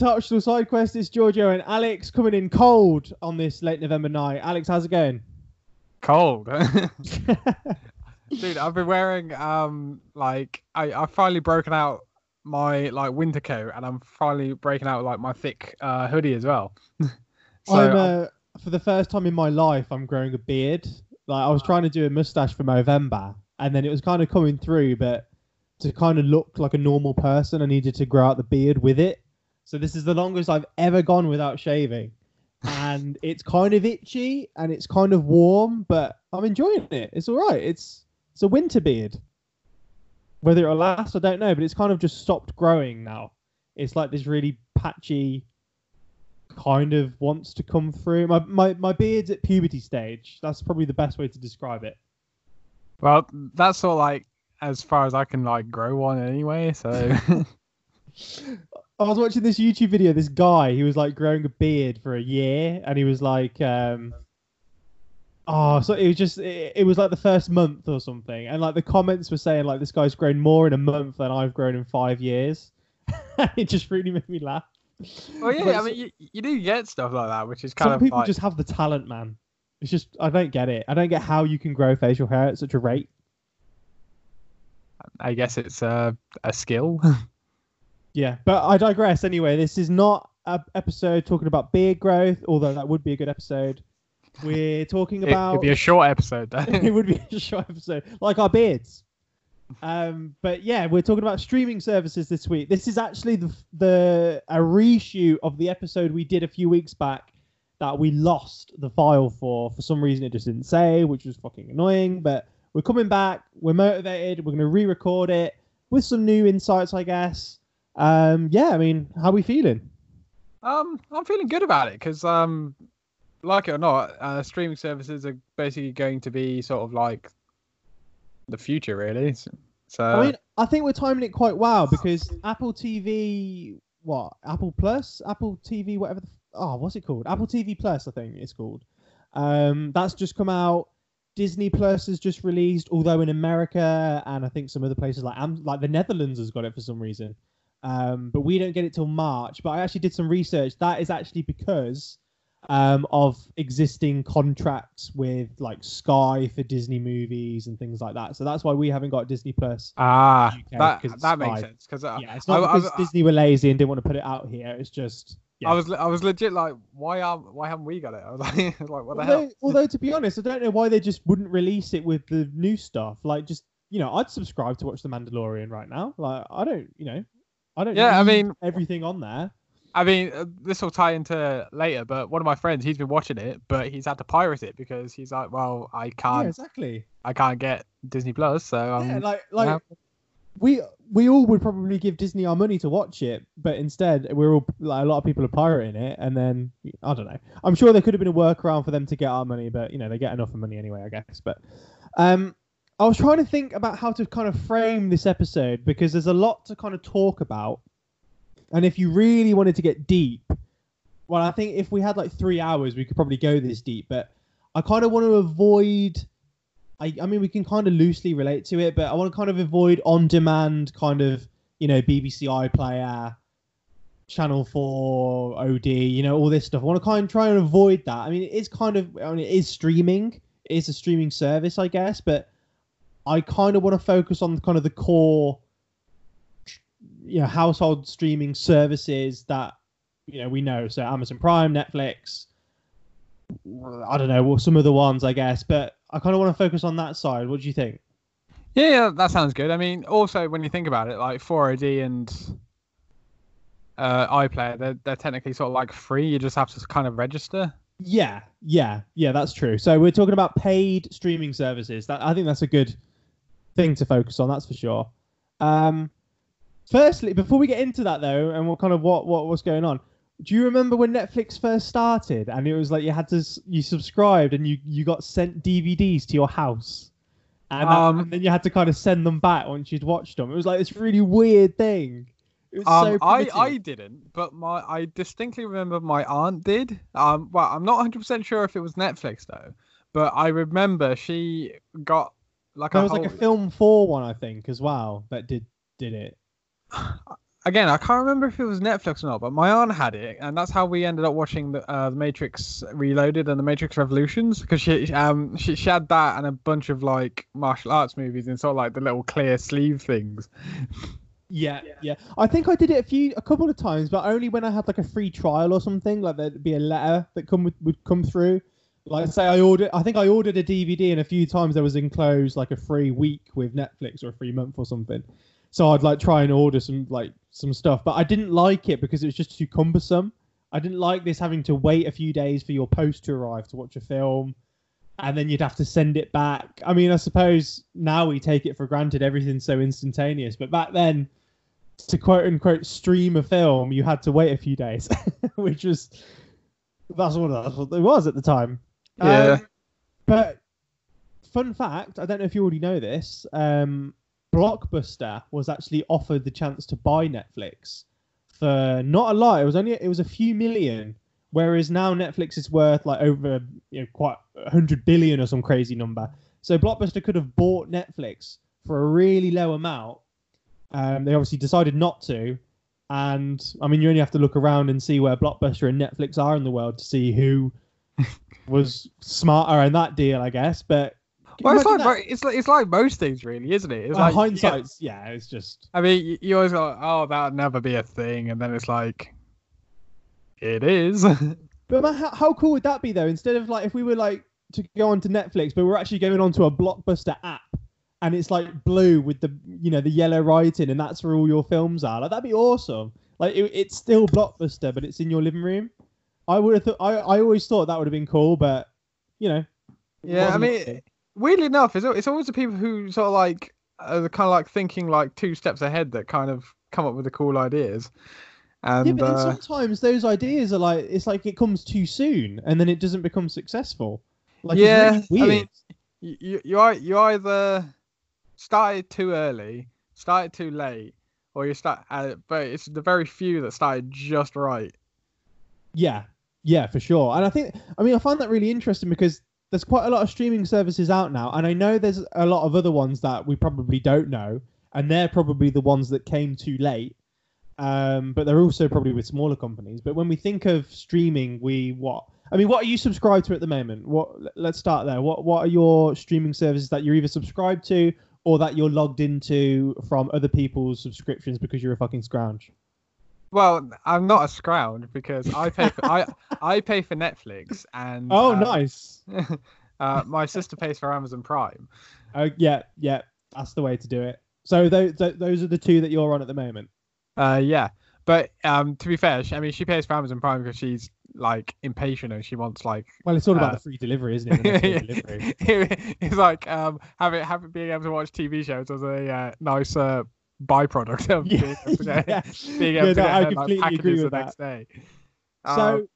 welcome to Optional Side Quest. It's Giorgio and Alex coming in cold on this late November night. Alex, how's it going? Cold. Dude, I've been wearing um like I I finally broken out my like winter coat and I'm finally breaking out like my thick uh, hoodie as well. so I'm uh, for the first time in my life I'm growing a beard. Like I was trying to do a mustache for November and then it was kind of coming through, but to kind of look like a normal person, I needed to grow out the beard with it. So this is the longest I've ever gone without shaving. And it's kind of itchy and it's kind of warm, but I'm enjoying it. It's all right. It's it's a winter beard. Whether it'll last, I don't know, but it's kind of just stopped growing now. It's like this really patchy kind of wants to come through. My my, my beard's at puberty stage. That's probably the best way to describe it. Well, that's sort of like as far as I can like grow one anyway. So I was watching this YouTube video. This guy, he was like growing a beard for a year, and he was like, um, oh, so it was just, it, it was like the first month or something, and like the comments were saying like this guy's grown more in a month than I've grown in five years. it just really made me laugh. Well, yeah, I mean, you, you do get stuff like that, which is kind some of people like... just have the talent, man. It's just I don't get it. I don't get how you can grow facial hair at such a rate. I guess it's a a skill. yeah, but I digress. Anyway, this is not an episode talking about beard growth, although that would be a good episode. We're talking about. It would be a short episode, though. it would be a short episode, like our beards. Um, but yeah, we're talking about streaming services this week. This is actually the the a reshoot of the episode we did a few weeks back that we lost the file for. For some reason, it just didn't say, which was fucking annoying. But we're coming back. We're motivated. We're going to re-record it with some new insights, I guess. Um, yeah, I mean, how are we feeling? Um, I'm feeling good about it because, um, like it or not, uh, streaming services are basically going to be sort of like the future, really. So I mean, I think we're timing it quite well because Apple TV, what Apple Plus, Apple TV, whatever. The, oh, what's it called? Apple TV Plus, I think it's called. Um, that's just come out. Disney Plus has just released, although in America and I think some other places like like the Netherlands has got it for some reason. Um, but we don't get it till March. But I actually did some research. That is actually because um, of existing contracts with like Sky for Disney movies and things like that. So that's why we haven't got Disney Plus. Ah, that that makes sense. Because uh, yeah, it's not I, because I, Disney were lazy and didn't want to put it out here. It's just yeah. I was I was legit like, why are why haven't we got it? I was like, like what the although, hell? although to be honest, I don't know why they just wouldn't release it with the new stuff. Like just you know, I'd subscribe to watch The Mandalorian right now. Like I don't, you know, I don't. Yeah, I mean everything on there. I mean, uh, this will tie into later, but one of my friends, he's been watching it, but he's had to pirate it because he's like, well, I can't. Yeah, exactly. I can't get Disney Plus, so um, yeah, like like we we all would probably give Disney our money to watch it, but instead we're all like a lot of people are pirating it, and then I don't know. I'm sure there could have been a workaround for them to get our money, but you know they get enough of money anyway, I guess. But um, I was trying to think about how to kind of frame this episode because there's a lot to kind of talk about, and if you really wanted to get deep, well, I think if we had like three hours, we could probably go this deep, but I kind of want to avoid I, I mean, we can kind of loosely relate to it, but I want to kind of avoid on-demand kind of, you know, BBC iPlayer, Channel 4, OD, you know, all this stuff. I want to kind of try and avoid that. I mean, it is kind of, I mean, it is streaming. It is a streaming service, I guess, but I kind of want to focus on kind of the core, you know, household streaming services that, you know, we know. So Amazon Prime, Netflix, I don't know, well, some of the ones, I guess, but I kind of want to focus on that side. What do you think? Yeah, yeah, that sounds good. I mean, also when you think about it, like 4OD and uh, iPlayer, they're they're technically sort of like free. You just have to kind of register. Yeah, yeah, yeah. That's true. So we're talking about paid streaming services. That I think that's a good thing to focus on. That's for sure. Um, firstly, before we get into that though, and what kind of what what was going on, do you remember when Netflix first started and it was like you had to you subscribed and you you got sent DVDs to your house, and, um, and then you had to kind of send them back once you'd watched them. It was like this really weird thing. Um, so I I didn't, but my I distinctly remember my aunt did. Um, well, I'm not 100 percent sure if it was Netflix though, but I remember she got like there a was whole... like a Film Four one I think as well that did did it. again, I can't remember if it was Netflix or not, but my aunt had it, and that's how we ended up watching the, uh, the Matrix Reloaded and the Matrix Revolutions because she um she, she had that and a bunch of like martial arts movies and sort of like the little clear sleeve things. Yeah, yeah. I think I did it a few, a couple of times, but only when I had like a free trial or something. Like there'd be a letter that come with, would come through. Like say I ordered, I think I ordered a DVD, and a few times there was enclosed like a free week with Netflix or a free month or something. So I'd like try and order some like some stuff, but I didn't like it because it was just too cumbersome. I didn't like this having to wait a few days for your post to arrive to watch a film, and then you'd have to send it back. I mean, I suppose now we take it for granted everything's so instantaneous, but back then to quote unquote stream a film, you had to wait a few days, which was that's what it was at the time. Yeah. Um, but fun fact, I don't know if you already know this. Um, Blockbuster was actually offered the chance to buy Netflix for not a lot. It was only it was a few million, whereas now Netflix is worth like over you know quite hundred billion or some crazy number. So Blockbuster could have bought Netflix for a really low amount. Um, they obviously decided not to, and I mean you only have to look around and see where Blockbuster and Netflix are in the world to see who was smarter in that deal, I guess. But Well, it's like, that. it's like it's like most things, really, isn't it? It's Uh, like yeah, hindsight's yeah, it's just I mean, you, you always go, "Oh, that'll never be a thing," and then it's like, it is. But man, how, how cool would that be though? Instead of like if we were like to go onto Netflix, but we're actually going onto a blockbuster app, and it's like blue with the you know the yellow writing, and that's where all your films are. Like that'd be awesome. Like it, it's still blockbuster, but it's in your living room. I would have thought. I I always thought that would have been cool, but you know. yeah, I mean, cool. weirdly enough, it's it's always the people who sort of like are kind of like thinking like two steps ahead that kind of come up with the cool ideas. And yeah, but then uh, sometimes those ideas are like it's like it comes too soon, and then it doesn't become successful. Like Yeah, really I mean, you you you you either started too early, started too late, or you start. Uh, but it's the very few that started just right. Yeah, yeah, for sure. And I think, I mean, I find that really interesting because there's quite a lot of streaming services out now, and I know there's a lot of other ones that we probably don't know, and they're probably the ones that came too late. Um, but they're also probably with smaller companies. But when we think of streaming, we what? I mean, what are you subscribed to at the moment? What? Let's start there. What What are your streaming services that you're either subscribed to or that you're logged into from other people's subscriptions because you're a fucking scrounge? Well, I'm not a scrounge because I pay for I I pay for Netflix and Oh, uh, nice. uh, my sister pays for Amazon Prime. Oh yeah, yeah, that's the way to do it. So those those are the two that you're on at the moment. Uh, yeah, but um, to be fair, she, I mean, she pays for Amazon Prime because she's like impatient and she wants like Well, it's all about Uh, the free delivery, isn't it? Delivery. it's like um having having being able to watch TV shows as a uh, nice uh, byproduct of being able to yeah. being able Yeah, to no, I like, completely packages agree the with next day. So Um,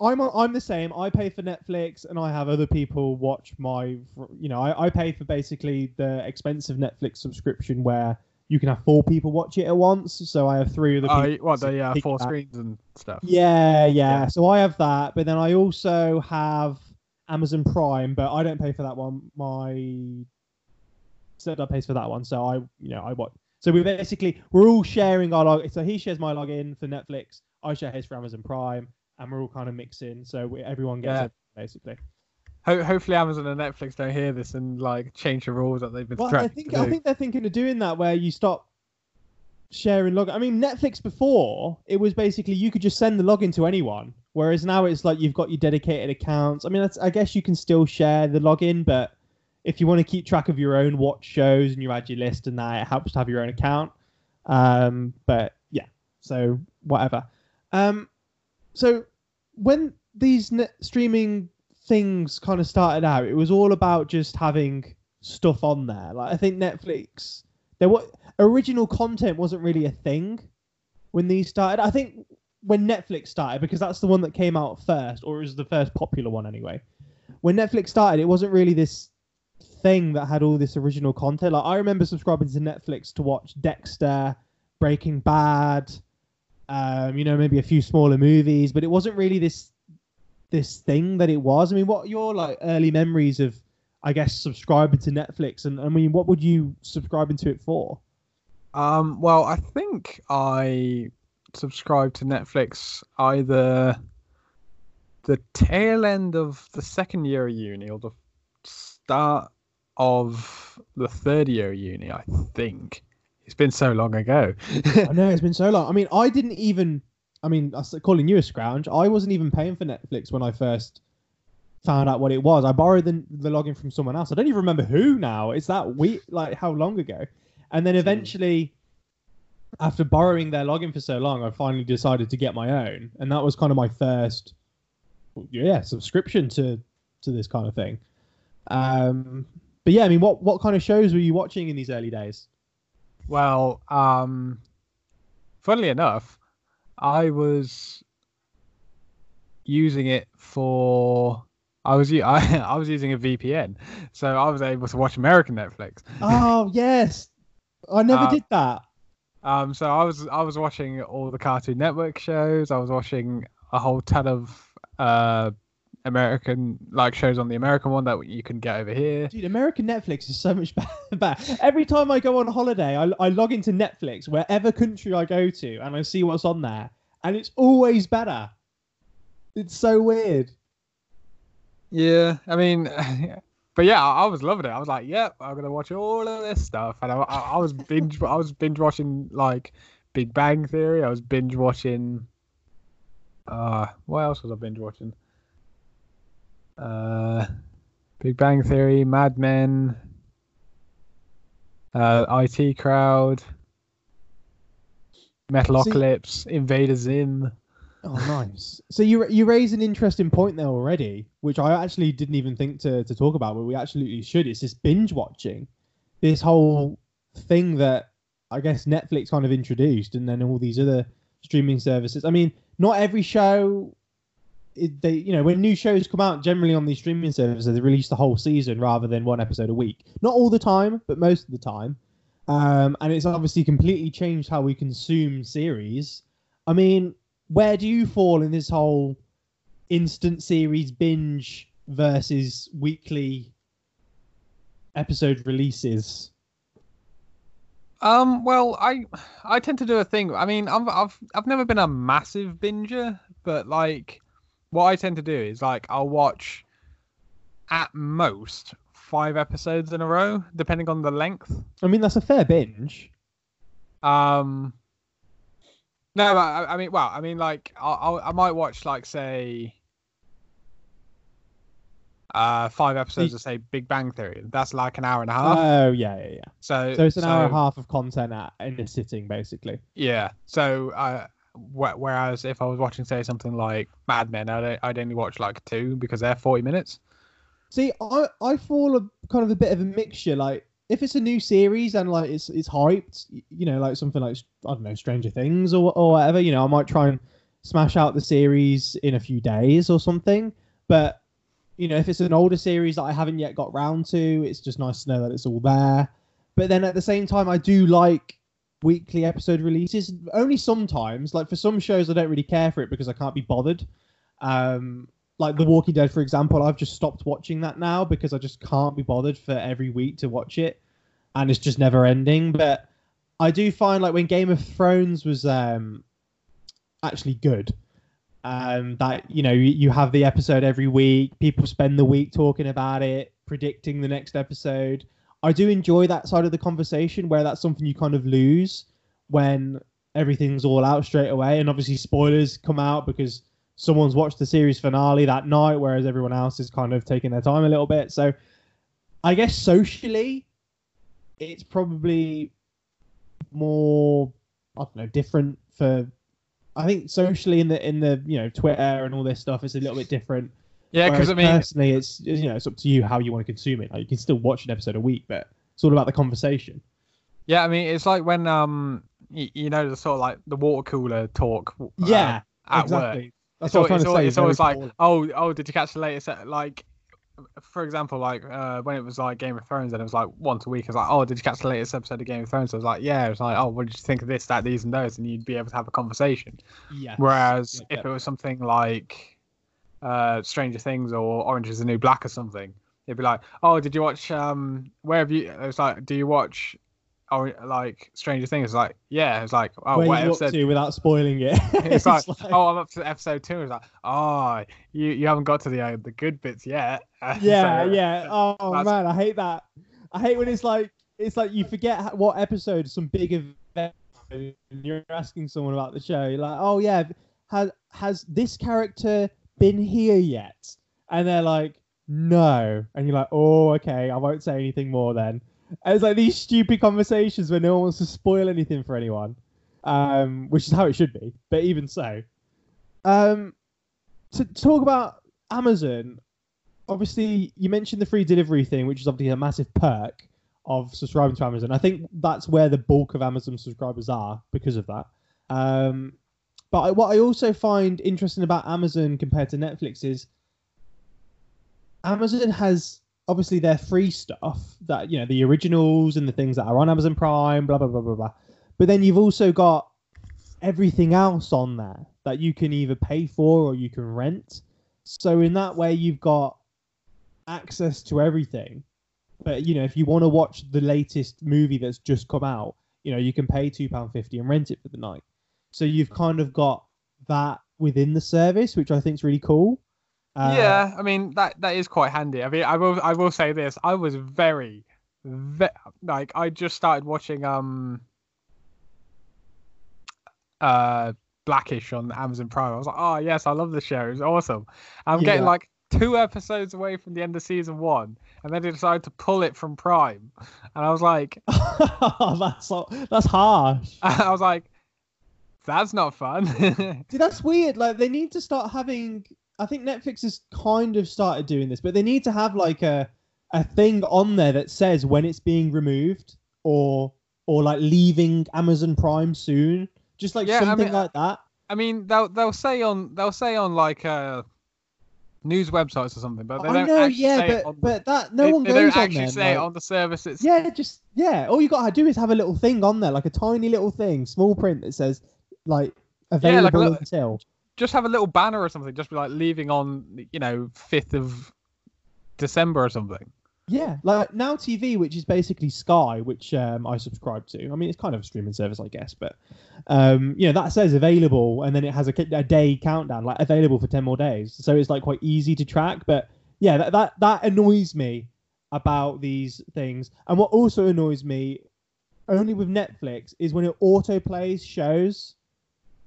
I'm I'm the same. I pay for Netflix, and I have other people watch my. You know, I, I pay for basically the expensive Netflix subscription where you can have four people watch it at once. So I have three other oh, people. y- what the uh, four that. screens and stuff. Yeah, yeah, Yeah. So I have that, but then I also have Amazon Prime, but I don't pay for that one. My setup pays for that one, so I, you know, I watch. So we basically we're all sharing our log. So he shares my login for Netflix, I share his for Amazon Prime, and we're all kind of mixing, so we, everyone gets Yeah. it basically. Ho- hopefully, Amazon and Netflix don't hear this and like change the rules that they've been Well, I think I think they're thinking of doing that where you stop sharing log. I mean, Netflix before it was basically you could just send the login to anyone, whereas now it's like you've got your dedicated accounts. I mean, that's, I guess you can still share the login, but if you want to keep track of your own watch shows and you add your list and that, it helps to have your own account. Um, but yeah, so whatever. Um, so when these net streaming things kind of started out, it was all about just having stuff on there. Like I think Netflix, there what original content wasn't really a thing when these started. I think when Netflix started, because that's the one that came out first, or it was the first popular one anyway. When Netflix started, it wasn't really this thing that had all this original content. Like I remember subscribing to Netflix to watch Dexter, Breaking Bad, um, you know, maybe a few smaller movies, but it wasn't really this this thing that it was. I mean, what are your like early memories of, I guess, subscribing to Netflix, and I mean, what would you subscribing to it for? Um, well, I think I subscribed to Netflix either the tail end of the second year of uni or the start of the third year of uni. I think it's been so long ago. I know it's been so long. I mean, I didn't even. I mean, calling you a scrounge. I wasn't even paying for Netflix when I first found out what it was. I borrowed the, the login from someone else. I don't even remember who now. It's that week, like how long ago? And then eventually, after borrowing their login for so long, I finally decided to get my own, and that was kind of my first, yeah, subscription to to this kind of thing. Um, but yeah, I mean, what what kind of shows were you watching in these early days? Well, um, funnily enough, I was using it for. I was I, I was using a VPN, so I was able to watch American Netflix. Oh yes, I never Uh, did that. Um, so I was I was watching all the Cartoon Network shows. I was watching a whole ton of uh American like shows on the American one that you can get over here. Dude, American Netflix is so much better. Every time I go on holiday, I, I log into Netflix, wherever country I go to, and I see what's on there, and it's always better. It's so weird. Yeah, I mean, but yeah, I, I was loving it. I was like, yep, I'm gonna watch all of this stuff, and I, I, I was binge, I was binge watching like Big Bang Theory. I was binge watching. Uh, what else was I binge watching? Uh, Big Bang Theory, Mad Men, uh, IT Crowd, Metalocalypse, Invader Zim. Oh, nice. so you you raise an interesting point there already, which I actually didn't even think to, to talk about, but we absolutely should. It's this binge watching, this whole thing that I guess Netflix kind of introduced, and then all these other streaming services. I mean, not every show. It, they you know when new shows come out generally on these streaming services they release the whole season rather than one episode a week not all the time but most of the time um, and it's obviously completely changed how we consume series i mean where do you fall in this whole instant series binge versus weekly episode releases? Um, well, I I tend to do a thing. I mean, I've I've I've never been a massive binger, but like, what I tend to do is like I'll watch at most five episodes in a row, depending on the length. I mean, that's a fair binge. Um, no, I, I mean, well, I mean, like, I'll, I'll might watch like say. Uh, five episodes of say Big Bang Theory. That's like an hour and a half. Oh yeah, yeah, yeah. so So it's an hour and a half of content at, in a sitting, basically. Yeah. So, uh, whereas if I was watching, say, something like Mad Men, I'd, I'd only watch like two because they're 40 minutes. See, I I fall a kind of a bit of a mixture. Like if it's a new series and like it's it's hyped, you know, like something like I don't know, Stranger Things or or whatever. You know, I might try and smash out the series in a few days or something. But you know, if it's an older series that I haven't yet got round to, it's just nice to know that it's all there. But then at the same time, I do like weekly episode releases. Only sometimes, like for some shows, I don't really care for it because I can't be bothered. Um, like The Walking Dead, for example, I've just stopped watching that now because I just can't be bothered for every week to watch it, and it's just never ending. But I do find like when Game of Thrones was um, actually good, um, that you know you, have the episode every week, people spend the week talking about it, predicting the next episode. I do enjoy that side of the conversation where that's something you kind of lose when everything's all out straight away, and obviously spoilers come out because someone's watched the series finale that night, whereas everyone else is kind of taking their time a little bit. So, I guess socially, it's probably more I don't know different for. I think socially in the in the you know Twitter and all this stuff, it's a little bit different. Yeah, because I mean, personally, it's you know it's up to you how you want to consume it. Like, you can still watch an episode a week, but it's all about the conversation. yeah, I mean, it's like when um, you, you know, the sort of like the water cooler talk. uh, Yeah, at exactly. work. That's It's, what al- I was trying to say. it's always like, oh, oh, did you catch the latest? Like, for example, like uh, when it was like Game of Thrones, and it was like once a week. I was like, oh, did you catch the latest episode of Game of Thrones? I was like, yeah. It was like, oh, what did you think of this, that, these, and those? And you'd be able to have a conversation. yeah. Whereas Yeah, if it was something like uh, Stranger Things or Orange is the New Black or something, it'd be like, oh, did you watch? Um, where have you? It was like, do you watch oh, like Stranger Things. It's like, yeah, it's like, oh, Where what you up episode? to without spoiling it. It's like, oh, I'm up to episode two. It's like, oh, you you haven't got to the uh, the good bits yet. yeah, So, yeah. Oh that's- man, I hate that. I hate when it's like it's like you forget what episode some big event and you're asking someone about the show. You're like, oh yeah, has has this character been here yet? And they're like, no. And you're like, oh okay, I won't say anything more then. And it's like these stupid conversations where no one wants to spoil anything for anyone, um, which is how it should be. But even so, um, to talk about Amazon, obviously you mentioned the free delivery thing, which is obviously a massive perk of subscribing to Amazon. I think that's where the bulk of Amazon subscribers are because of that. Um, but I, what I also find interesting about Amazon compared to Netflix is Amazon has obviously their free stuff that you know the originals and the things that are on Amazon Prime, blah blah blah blah blah. But then you've also got everything else on there that you can either pay for or you can rent. So in that way, you've got access to everything. But you know, if you want to watch the latest movie that's just come out, you know, you can pay two pound fifty and rent it for the night. So you've kind of got that within the service, which I think is really cool. Uh, yeah, I mean that that is quite handy. I mean, I will I will say this: I was very, ve- like I just started watching um uh Blackish on Amazon Prime. I was like, oh yes, I love the show. It's awesome. I'm getting like two episodes away from the end of season one, and then they decided to pull it from Prime, and I was like, that's so- that's harsh. I was like, that's not fun. Dude, that's weird. Like they need to start having. I think Netflix has kind of started doing this, but they need to have like a a thing on there that says when it's being removed or or like leaving Amazon Prime soon. Just like Yeah, I something mean, like that. I mean, they'll they'll say on they'll say on like uh news websites or something, but they I don't know, actually yeah, say it but but that no they, one they goes don't on actually there. say like- on the service. It's Yeah, just yeah. All you gotta do is have a little thing on there, like a tiny little thing, small print that says like Yeah, available like a little- until. just have a little banner or something. Just be like leaving on you know fifth of December or something. Yeah, like Now TV, which is basically Sky, which um, I subscribe to. I mean, it's kind of a streaming service, I guess, but um, you know that says available, and then it has a, a day countdown, like available for ten more days. So it's like quite easy to track. But yeah, that that, that annoys me about these things. And what also annoys me, only with Netflix, is when it auto plays shows.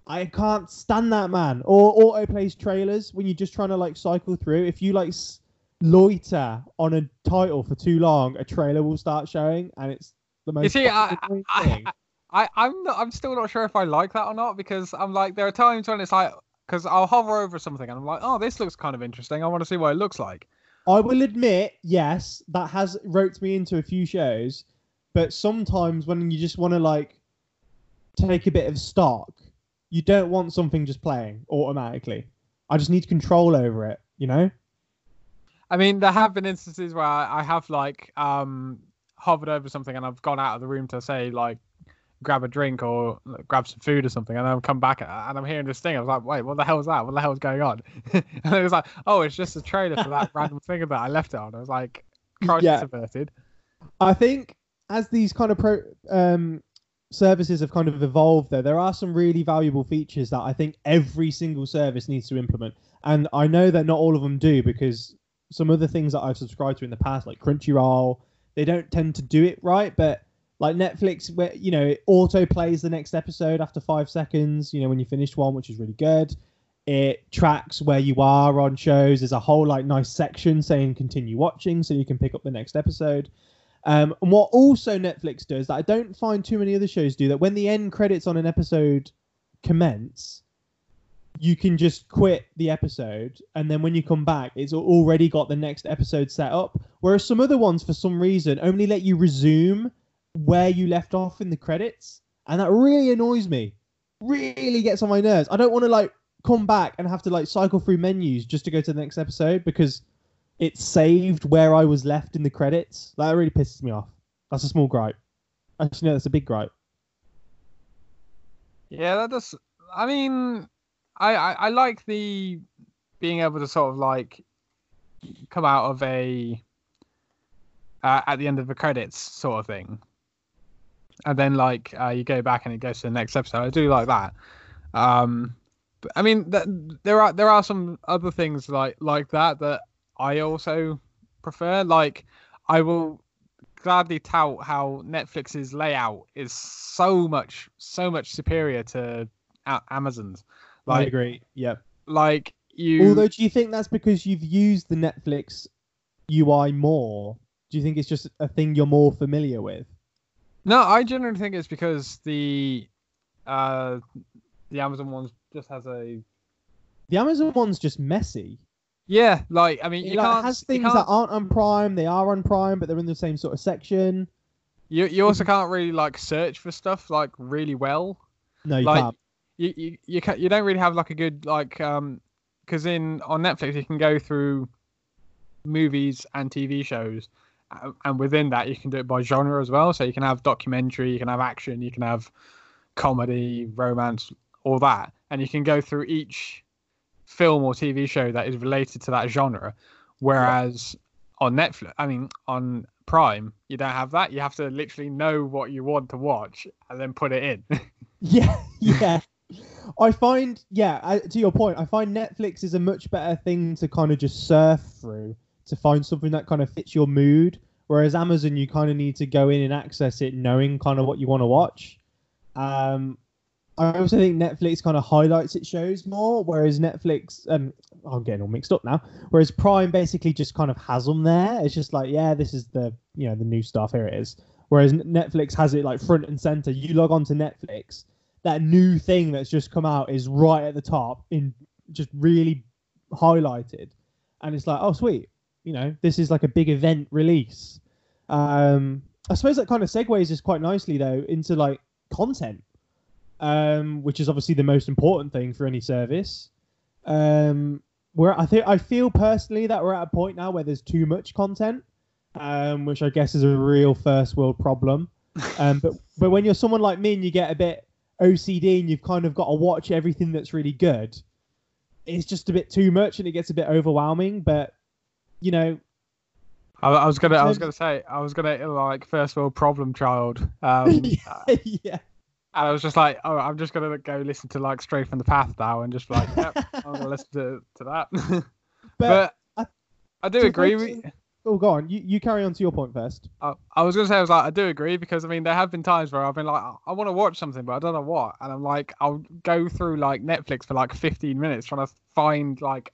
I can't stand that, man. Or auto plays trailers when you're just trying to like cycle through. If you like s- loiter on a title for too long, a trailer will start showing, and it's the most. You see, I, I, I, I'm not, I'm still not sure if I like that or not because I'm like there are times when it's like because I'll hover over something and I'm like oh this looks kind of interesting. I want to see what it looks like. I will admit, yes, that has roped me into a few shows, but sometimes when you just want to like take a bit of stock, you don't want something just playing automatically. I just need control over it, you know? I mean, there have been instances where I have like um hovered over something and I've gone out of the room to say like grab a drink or like, grab some food or something, and I've come back and I'm hearing this thing. I was like, wait, what the hell was that? What the hell is going on? and it was like, oh, it's just a trailer for that random thing that I left it on. I was like, Christ, Yeah. averted. I think as these kind of pro um, services have kind of evolved, though, there are some really valuable features that I think every single service needs to implement. And I know that not all of them do because some other things that I've subscribed to in the past, like Crunchyroll, they don't tend to do it right. But like Netflix, where you know it auto plays the next episode after five seconds, you know when you finished one, which is really good. It tracks where you are on shows. There's a whole like nice section saying continue watching, so you can pick up the next episode. Um, and what also Netflix does that I don't find too many other shows do that when the end credits on an episode commence, you can just quit the episode and then when you come back, it's already got the next episode set up. Whereas some other ones, for some reason, only let you resume where you left off in the credits, and that really annoys me. Really gets on my nerves. I don't want to like come back and have to like cycle through menus just to go to the next episode because it's saved where I was left in the credits. That really pisses me off. That's a small gripe. Actually, no, that's a big gripe. Yeah, that does. I mean, I, I I like the being able to sort of like come out of a uh, at the end of the credits sort of thing. and then like uh, you go back and it goes to the next episode. I do like that. Um, but, I mean, th- there are there are some other things like like that that I also prefer. Like, I will gladly tout how Netflix's layout is so much so much superior to a- Amazon's. I agree. Yep. like you. Although, do you think that's because you've used the Netflix UI more? Do you think it's just a thing you're more familiar with? No, I generally think it's because the uh the Amazon ones just has a The Amazon one's just messy. Yeah, like I mean It you like, can't has things can't- that aren't on Prime. They are on Prime, but they're in the same sort of section. you you also can't really like search for stuff like really well. No, you like can't. you you you, can, you don't really have like a good like um because in on Netflix you can go through movies and TV shows uh, and within that you can do it by genre as well so you can have documentary you can have action you can have comedy romance all that and you can go through each film or TV show that is related to that genre whereas on Netflix I mean on Prime you don't have that you have to literally know what you want to watch and then put it in Yeah, yeah. I find, yeah, I, to your point, I find Netflix is a much better thing to kind of just surf through to find something that kind of fits your mood. Whereas Amazon, you kind of need to go in and access it knowing kind of what you want to watch. Um, I also think Netflix kind of highlights its shows more, whereas Netflix, um, I'm getting all mixed up now. Whereas Prime basically just kind of has them there. It's just like, yeah, this is the you know the new stuff. Here it is. Whereas Netflix has it like front and center. You log on to Netflix, that new thing that's just come out is right at the top in just really highlighted, and it's like, oh sweet, you know, this is like a big event release. Um, I suppose that kind of segues us quite nicely though into like content, um, which is obviously the most important thing for any service. Um, where I think I feel personally that we're at a point now where there's too much content, um, which I guess is a real first world problem. Um, but but when you're someone like me and you get a bit OCD and you've kind of got to watch everything that's really good, it's just a bit too much and it gets a bit overwhelming. But you know, I, I was gonna, I was Um, gonna say, I was gonna like first world problem child, um, yeah, and I was just like, oh, I'm just gonna go listen to like Straight from the Path now, and just like, yep, I'm gonna listen to to that. but, but I- I, do agree. With, oh, go on. You you carry on to your point first. I, I was gonna say, I was like, I do agree because I mean, there have been times where I've been like, I want to watch something, but I don't know what, and I'm like, I'll go through like Netflix for like 15 minutes trying to find like,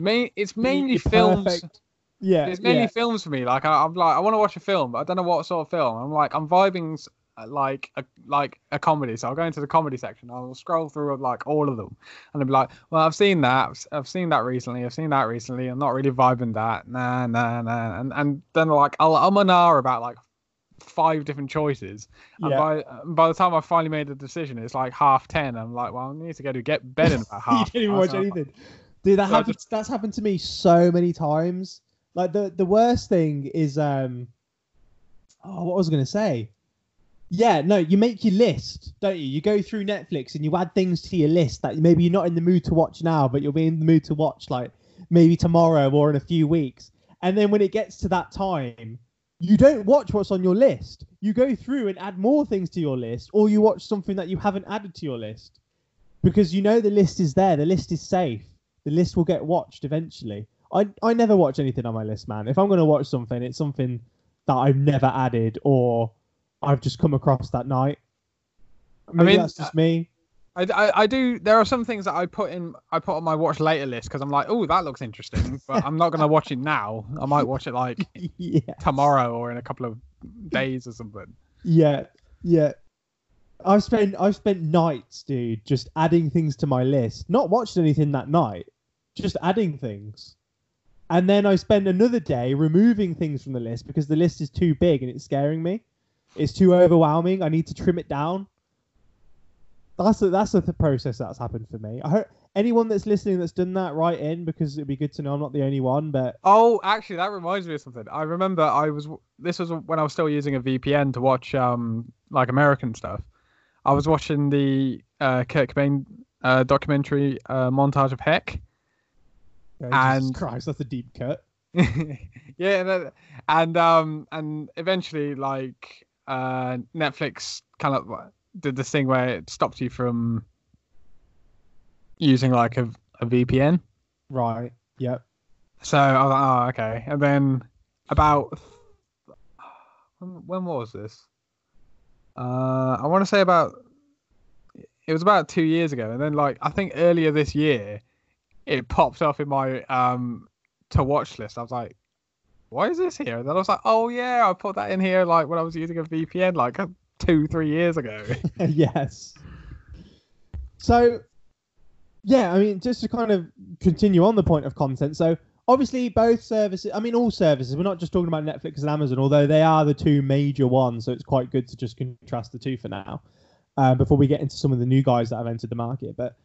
main. It's mainly films. perfect- Yeah, It's mainly yeah. films for me. Like I, I'm like I want to watch a film, but I don't know what sort of film. I'm like I'm vibing like a like a comedy, so I'll go into the comedy section. I'll scroll through like all of them, and I'll be like, well, I've seen that. I've, seen that recently. I've seen that recently. I'm not really vibing that. Nah, nah, nah. And and then like I'll I'm an hour about like five different choices. And Yeah. by uh, by the time I finally made the decision, it's like half ten. I'm like, well, I need to go to get bed in about half." you didn't even an hour. watch I'm like, anything, dude. That So happens. That's happened to me so many times. Like the the worst thing is um. Oh, what was I gonna say? Yeah, no, you make your list, don't you? You go through Netflix and you add things to your list that maybe you're not in the mood to watch now, but you'll be in the mood to watch like maybe tomorrow or in a few weeks. And then when it gets to that time, you don't watch what's on your list. You go through and add more things to your list, or you watch something that you haven't added to your list because you know the list is there. The list is safe. The list will get watched eventually. I I never watch anything on my list, man. If I'm going to watch something, it's something that I've never added or I've just come across that night. Maybe mean, that's just me. I, I, I do. There are some things that I put in. I put on my watch later list because I'm like, oh, that looks interesting, but I'm not gonna watch it now. I might watch it like yeah, tomorrow or in a couple of days or something. yeah, yeah. I've spent I've spent nights, dude, just adding things to my list. Not watched anything that night, just adding things. And then I spend another day removing things from the list because the list is too big and it's scaring me. It's too overwhelming. I need to trim it down. That's the, that's the th- process that's happened for me. I hope anyone that's listening that's done that, write in because it'd be good to know I'm not the only one. But Oh, actually, that reminds me of something. I remember I was. This was when I was still using a VPN to watch um like American stuff. I was watching the uh, Kurt Cobain uh, documentary uh, montage of Heck. oh, And- Jesus Christ, that's a deep cut. yeah, and, and um and eventually like uh, Netflix kind of did this thing where it stopped you from using like a, a VPN. Right. Yep. So I was like, oh, okay. And then about when, when was this? Uh, I want to say about it was about two years ago, and then like I think earlier this year, it popped up in my um to watch list. I was like, why is this here? And then I was like, oh yeah, I put that in here like when I was using a VPN like two three years ago. yes. So, yeah, I mean, just to kind of continue on the point of content. So, obviously, both services, I mean, all services, we're not just talking about Netflix and Amazon, although they are the two major ones. So, it's quite good to just contrast the two for now uh, before we get into some of the new guys that have entered the market. But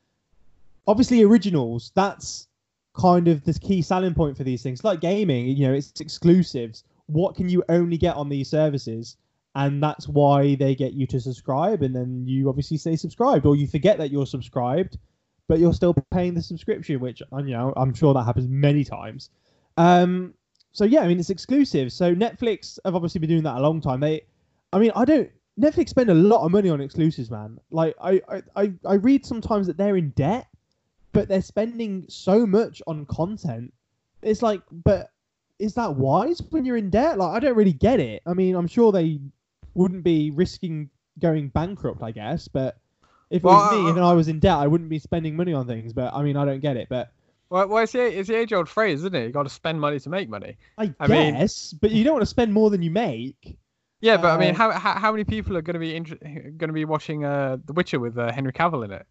obviously, originals, that's kind of the key selling point for these things. Like gaming, you know, it's exclusives. What can you only get on these services? and that's why they get you to subscribe and then you obviously stay subscribed or you forget that you're subscribed but you're still paying the subscription which you know i'm sure that happens many times um, so yeah i mean it's exclusive so netflix have obviously been doing that a long time they i mean i don't netflix spend a lot of money on exclusives man like i i i read sometimes that they're in debt but they're spending so much on content it's like but is that wise when you're in debt like i don't really get it i mean i'm sure they wouldn't be risking going bankrupt, I guess. But if it Well, was me uh, and I was in debt, I wouldn't be spending money on things. But I mean, I don't get it. But well, well, it's the it's the age old phrase, isn't it? You got to spend money to make money. I, I mean- guess. but you don't want to spend more than you make. Yeah, but I mean, Uh, how, how how many people are going to be inter- going to be watching uh, The Witcher with uh, Henry Cavill in it?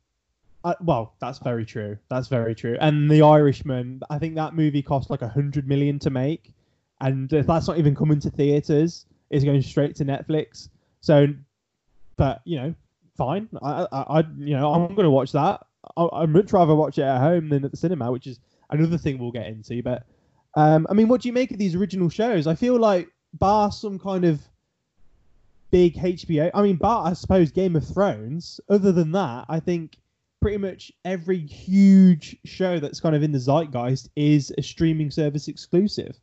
Uh, well, that's very true. That's very true. And The Irishman, I think that movie cost like a hundred million to make, and if that's not even coming to theaters, it's going straight to Netflix. So, but you know, fine. I, I, I you know, I'm going to watch that. I, I'd much rather watch it at home than at the cinema, which is another thing we'll get into. But, um, I mean, what do you make of these original shows? I feel like bar some kind of big HBO. I mean, bar I suppose Game of Thrones. Other than that, I think pretty much every huge show that's kind of in the zeitgeist is a streaming service exclusive.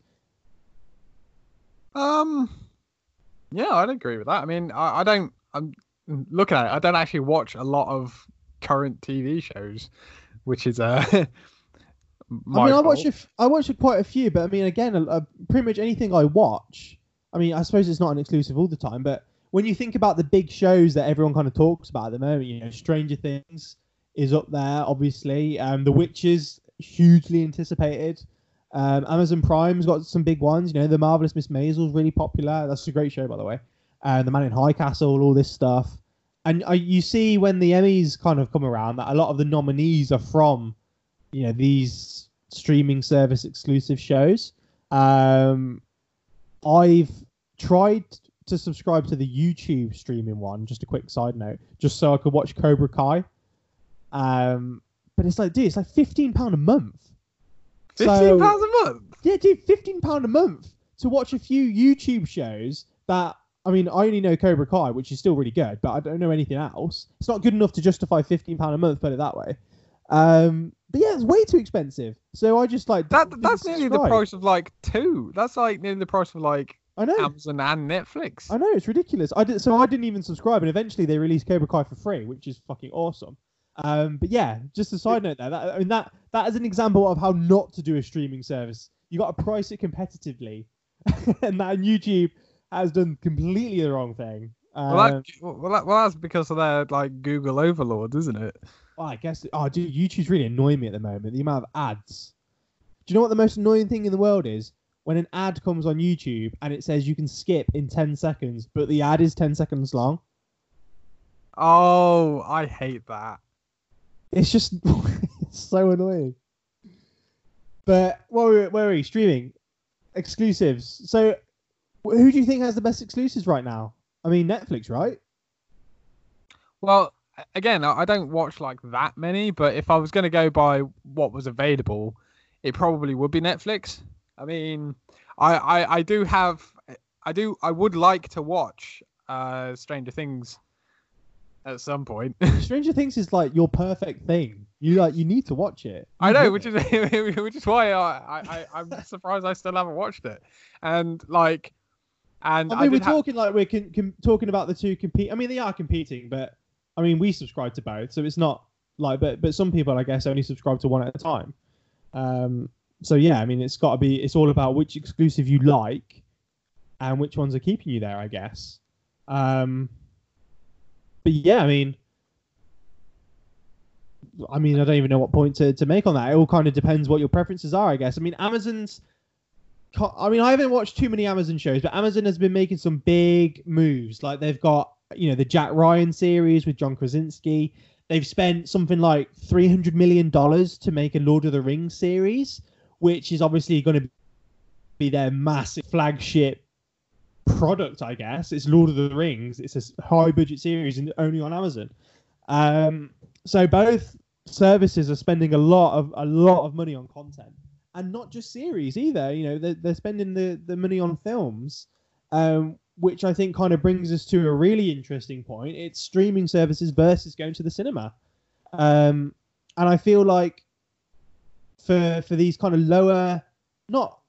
Um, yeah, I'd agree with that. I mean, I, I don't. I'm looking at it. I don't actually watch a lot of current TV shows, which is uh. my I mean, I fault. watch a f- I watch quite a few, but I mean, again, uh, pretty much anything I watch. I mean, I suppose it's not an exclusive all the time, but when you think about the big shows that everyone kind of talks about at the moment, you know, Stranger Things is up there, obviously. Um, The Witcher, hugely anticipated. Um, Amazon Prime's got some big ones. You know, The Marvelous Miss Maisel's really popular. That's a great show, by the way. And The Man in High Castle, all this stuff. And uh, you see when the Emmys kind of come around that a lot of the nominees are from, you know, these streaming service exclusive shows. Um, I've tried to subscribe to the YouTube streaming one. Just a quick side note, just so I could watch Cobra Kai. Um, but it's like, dude, it's like fifteen pound a month. fifteen So- pounds a month. Yeah, dude, fifteen pound a month to watch a few YouTube shows that I mean, I only know Cobra Kai, which is still really good, but I don't know anything else. It's not good enough to justify fifteen pound a month. Put it that way. Um, but yeah, it's way too expensive. So I just like That that's nearly the price of like two. That's like nearly the price of like I know. Amazon and Netflix. I know it's ridiculous. I did, so I didn't even subscribe, and eventually they released Cobra Kai for free, which is fucking awesome. Um, but yeah, just a side note there. That, I mean that that is an example of how not to do a streaming service. You got to price it competitively, and that YouTube has done completely the wrong thing. Um, Well, that, well, that, well, that's because of their like Google overlords, isn't it? well, I guess. Oh, dude, YouTube's really annoying me at the moment. The amount of ads. Do you know what the most annoying thing in the world is? When an ad comes on YouTube and it says you can skip in ten seconds, but the ad is ten seconds long. Oh, I hate that. It's just it's so annoying. But where were, where are we? Streaming exclusives. So, who do you think has the best exclusives right now? I mean, Netflix, right? Well, again, I I don't watch like that many, but if I was going to go by what was available, it probably would be Netflix. I mean, I, I, I do have, I do, I would like to watch uh, Stranger Things at some point. Stranger Things is like your perfect thing. You like you need to watch it. I know, which it. is which is why I, I, I I'm surprised I still haven't watched it. And like, And I mean, did we're ha- talking like we're con- com- talking about the two compete. I mean, they are competing, but I mean, we subscribe to both, so it's not like. But but some people, I guess, only subscribe to one at a time. Um. So yeah, I mean, it's got to be. It's all about which exclusive you like, and which ones are keeping you there. I guess. Um. But yeah, I mean. I mean, I don't even know what point to, to make on that. It all kind of depends what your preferences are, I guess. I mean, Amazon's I mean, I haven't watched too many Amazon shows, but Amazon has been making some big moves. Like they've got, you know, the Jack Ryan series with John Krasinski. They've spent something like three hundred million dollars to make a Lord of the Rings series, which is obviously going to be their massive flagship product. I guess it's Lord of the Rings. It's a high budget series and only on Amazon. Um, so both services are spending a lot of a lot of money on content and not just series either. You know, they're, they're spending the, the money on films, um, which I think kind of brings us to a really interesting point. It's streaming services versus going to the cinema, um, and I feel like for for these kind of lower, not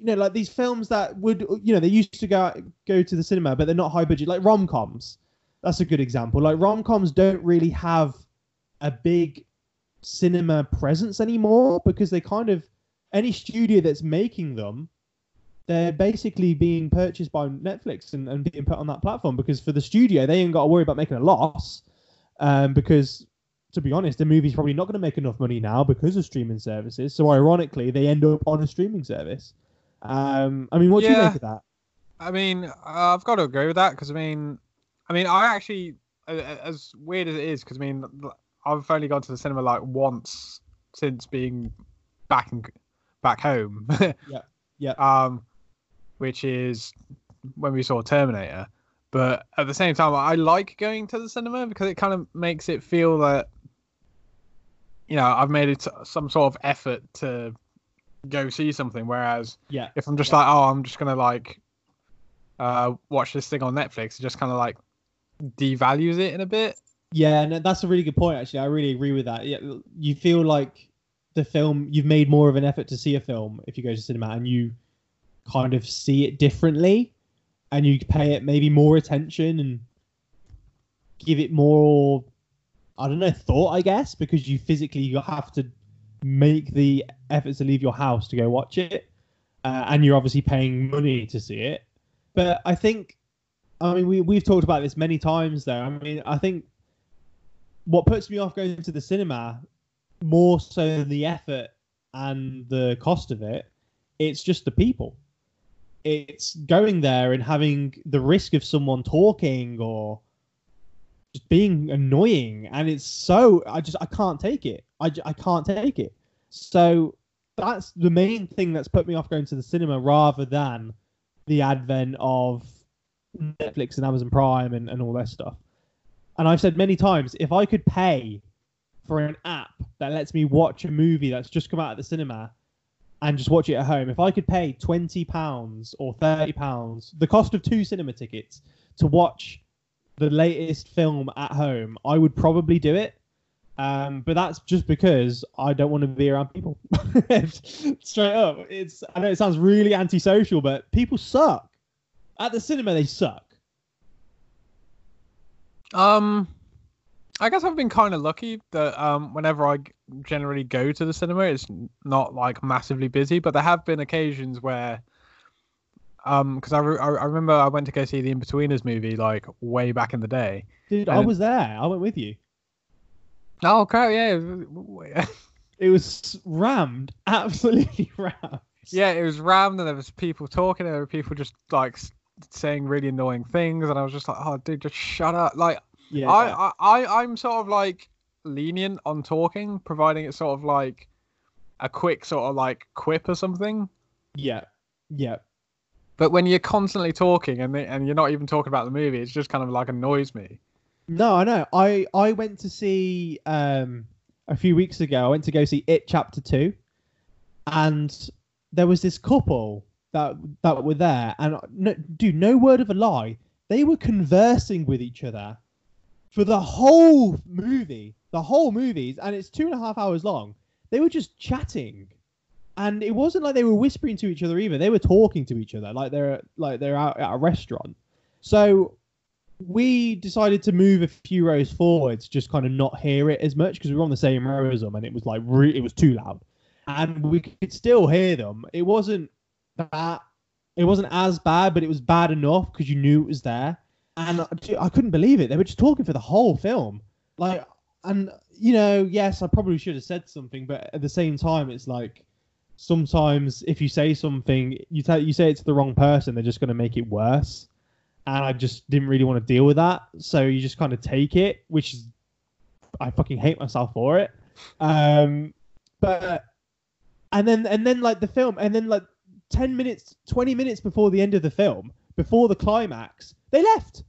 you know, like these films that would you know they used to go go to the cinema, but they're not high budget, like rom coms. That's a good example. Like rom coms don't really have a big cinema presence anymore because they kind of any studio that's making them they're basically being purchased by netflix and, and being put on that platform because for the studio they ain't got to worry about making a loss um, because to be honest the movie's probably not going to make enough money now because of streaming services so ironically they end up on a streaming service um, i mean what do you Yeah. make of that I mean, uh, I've got to agree with that because I mean, I mean, I actually, as weird as it is, because I mean, I've only gone to the cinema like once since being back in, back home. Yeah, yeah. Um, which is when we saw Terminator. But at the same time, I like going to the cinema because it kind of makes it feel that, you know, I've made it some sort of effort to go see something. Whereas yeah if I'm just Yeah. like, oh, I'm just gonna like uh watch this thing on Netflix, it just kind of like devalues it in a bit. Yeah, and that's a really good point. Actually, I really agree with that. Yeah, you feel like the film you've made more of an effort to see a film if you go to cinema, and you kind of see it differently, and you pay it maybe more attention and give it more, I don't know, thought. I guess because you physically you have to make the effort to leave your house to go watch it, uh, and you're obviously paying money to see it. But I think I mean, we we've talked about this many times, though. I mean, I think what puts me off going to the cinema more so than the effort and the cost of it, it's just the people. It's going there and having the risk of someone talking or just being annoying, and it's so I just I can't take it. I, I can't take it. So that's the main thing that's put me off going to the cinema rather than the advent of Netflix and Amazon Prime and, and all that stuff. And I've said many times, if I could pay for an app that lets me watch a movie that's just come out of the cinema and just watch it at home, if I could pay twenty pounds or thirty pounds, the cost of two cinema tickets to watch the latest film at home, I would probably do it. Um, but that's just because I don't want to be around people. Straight up, it's I know it sounds really antisocial, but people suck. At the cinema, they suck. Um, I guess I've been kind of lucky that um whenever I generally go to the cinema, it's not like massively busy. But there have been occasions where. Um, because I, re- I remember I went to go see the Inbetweeners movie like way back in the day. Dude, I was there. I went with you. Oh crap! Yeah, It was rammed, absolutely rammed. Yeah, it was rammed, and there was people talking, and there were people just like saying really annoying things, and I was just like, "Oh, dude, just shut up!" Like, Yeah, I, I, I, I'm sort of like lenient on talking, providing it's sort of like a quick sort of like quip or something. yeah, yeah. But when you're constantly talking and and you're not even talking about the movie, it's just kind of like annoys me. No, I know. I I went to see um a few weeks ago. I went to go see It Chapter Two, and there was this couple that that were there, and no, dude, no word of a lie, they were conversing with each other for the whole movie, the whole movies, and it's two and a half hours long. They were just chatting, and it wasn't like they were whispering to each other either. They were talking to each other, like they're like they're out at a restaurant. So we decided to move a few rows forwards, just kind of not hear it as much because we were on the same row as them, and it was like re- it was too loud, and we could still hear them. It wasn't that it wasn't as bad, but it was bad enough because you knew it was there, and I, I couldn't believe it. They were just talking for the whole film, like, and you know, yes, I probably should have said something, but at the same time, it's like sometimes if you say something, you you say it to the wrong person, they're just going to make it worse and I just didn't really want to deal with that. So you just kind of take it, which is I fucking hate myself for it. Um, but and then and then like the film, and then like ten minutes, twenty minutes before the end of the film, before the climax, they left.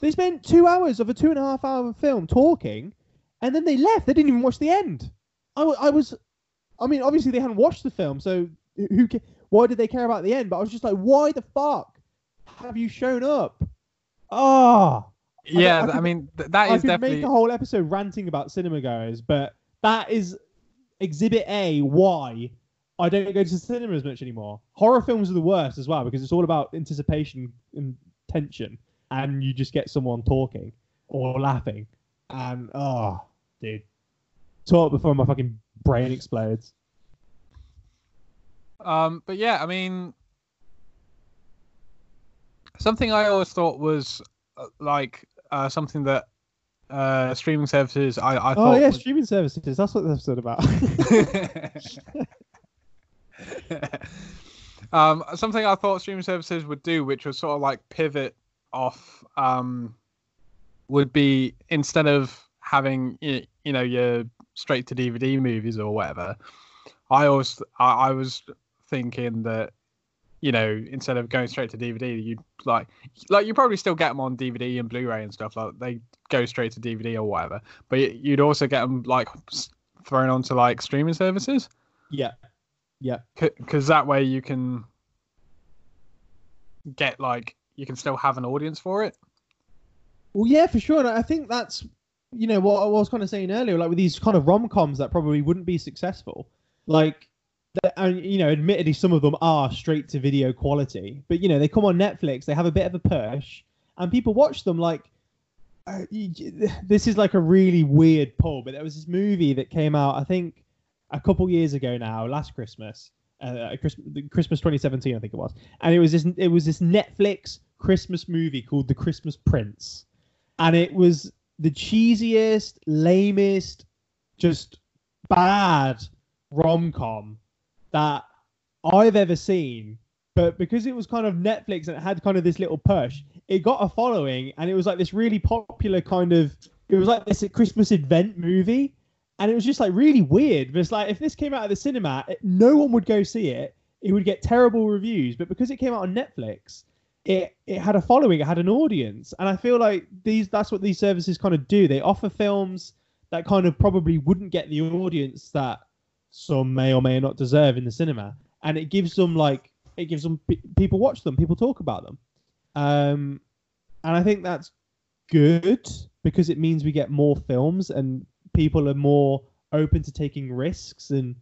They spent two hours of a two and a half hour film talking, and then they left. They didn't even watch the end. I, I was, I mean, obviously they hadn't watched the film, so who? Why did they care about the end? But I was just like, why the fuck? have you shown up? Oh. Yeah, I, I, could, I mean th- that I is could definitely make a whole episode ranting about cinema goers, but that is exhibit A why I don't go to cinema as much anymore. Horror films are the worst as well because it's all about anticipation and tension, and you just get someone talking or laughing, and oh, dude, talk before my fucking brain explodes. Um, but yeah, I mean, something I always thought was uh, like uh, something that uh, streaming services. I, I oh yeah, was... streaming services. That's what the episode about. um, something I thought streaming services would do, which was sort of like pivot off, um, would be instead of having you know your straight to DVD movies or whatever. I always I, I was thinking that you know, instead of going straight to DVD, you'd like, like you probably still get them on DVD and Blu-ray and stuff. Like they go straight to DVD or whatever. But you'd also get them like thrown onto like streaming services. Yeah, yeah. Because that way you can get like you can still have an audience for it. Well, yeah, for sure. And I think that's you know what I was kind of saying earlier, like with these kind of rom coms that probably wouldn't be successful. Like and you know, admittedly, some of them are straight to video quality, but you know, they come on Netflix, they have a bit of a push, and people watch them. Like, uh, this is like a really weird pull, but there was this movie that came out, I think, a couple years ago now, last Christmas, uh, Christmas, Christmas 2017, I think it was, and it was this, it was this Netflix Christmas movie called The Christmas Prince, and it was the cheesiest, lamest, just bad rom com that I've ever seen. But because it was kind of Netflix and it had kind of this little push, it got a following and it was like this really popular kind of it was like this Christmas event movie. And it was just like really weird. But it's like if this came out of the cinema, it, no one would go see it. It would get terrible reviews. But because it came out on Netflix, it it had a following, it had an audience. And I feel like these that's what these services kind of do. They offer films that kind of probably wouldn't get the audience that some may or may not deserve in the cinema, and it gives them like it gives them people watch them, people talk about them, um, and I think that's good because it means we get more films and people are more open to taking risks and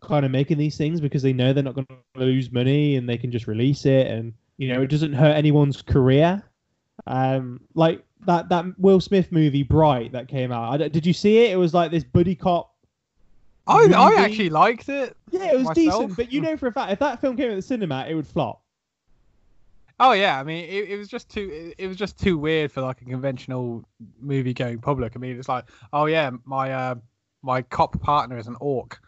kind of making these things because they know they're not going to lose money and they can just release it and you know it doesn't hurt anyone's career um like that that will smith movie bright that came out I, did you see it it was like this buddy cop I I actually liked it. Yeah, it was myself. decent, but you know for a fact if that film came at the cinema, it would flop. Oh yeah, I mean it, it was just too it was just too weird for like a conventional movie going public. I mean it's like oh yeah, my uh my cop partner is an orc.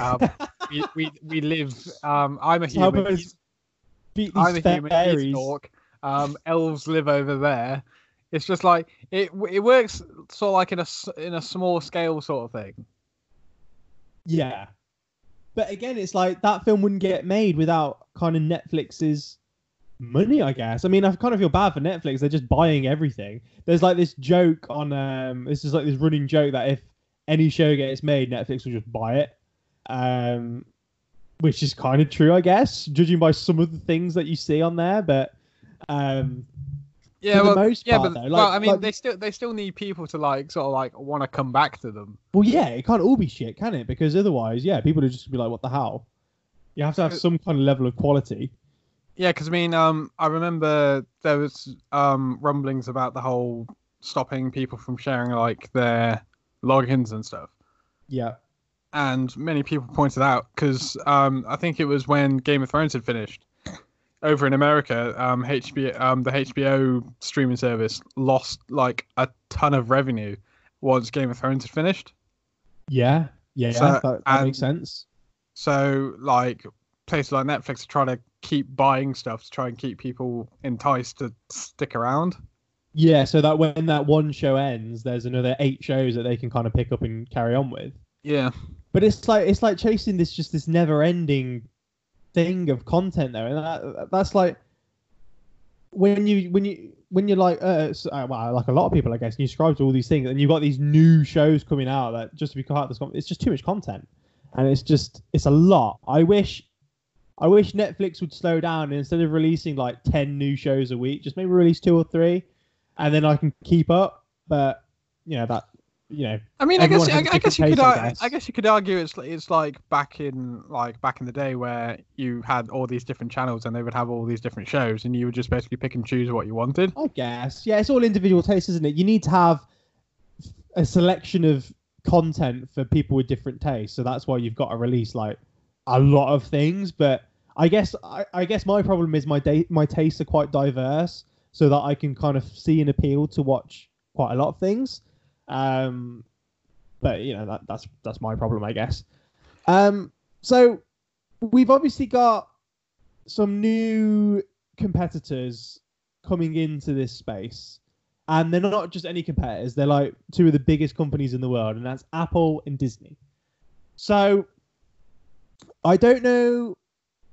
Um, we, we we live. Um, I'm a human. I'm a human. He's an orc. Um, elves live over there. It's just like it. It works sort of like in a in a small scale sort of thing. Yeah. But again, it's like that film wouldn't get made without kind of Netflix's money, I guess. I mean, I kind of feel bad for Netflix. They're just buying everything. There's like this joke on um this is like this running joke that if any show gets made, Netflix will just buy it. Um which is kind of true, I guess, judging by some of the things that you see on there, but um Yeah, for well, the most yeah, part, but though. well, I mean, like- they still they still need people to like sort of like want to come back to them. Well, yeah, it can't all be shit, can it? Because otherwise, yeah, people would just be like, "What the hell?" You have to have Uh, some kind of level of quality. Yeah, because I mean, um, I remember there was um rumblings about the whole stopping people from sharing like their logins and stuff, Yeah, and many people pointed out because um I think it was when Game of Thrones had finished over in America, um HBO um the HBO streaming service lost like a ton of revenue once Game of Thrones had finished. yeah, yeah, yeah. So, that, that and- makes sense. So like places like Netflix are trying to keep buying stuff to try and keep people enticed to stick around. Yeah, so that when that one show ends, there's another eight shows that they can kind of pick up and carry on with. Yeah. But it's like it's like chasing this just this never-ending thing of content there, and that, that's like when you when you when you're like uh, s- uh, well, like a lot of people, I guess, you subscribe to all these things, and you've got these new shows coming out that just to be caught this it's just too much content, and it's just it's a lot. I wish. I wish Netflix would slow down and instead of releasing like ten new shows a week, just maybe release two or three, and then I can keep up. But you know that you know I mean, I guess I, I guess you different could I guess. I guess you could argue it's it's like back in like back in the day where you had all these different channels and they would have all these different shows and you would just basically pick and choose what you wanted. I guess. Yeah, it's all individual taste, isn't it? You need to have a selection of content for people with different tastes. So that's why you've got to release like a lot of things. But I guess I, I guess my problem is my day my tastes are quite diverse, so that I can kind of see an appeal to watch quite a lot of things. Um, but you know that that's that's my problem, I guess. Um, so we've obviously got some new competitors coming into this space. And they're not just any competitors, they're like two of the biggest companies in the world, and that's Apple and Disney. So I don't know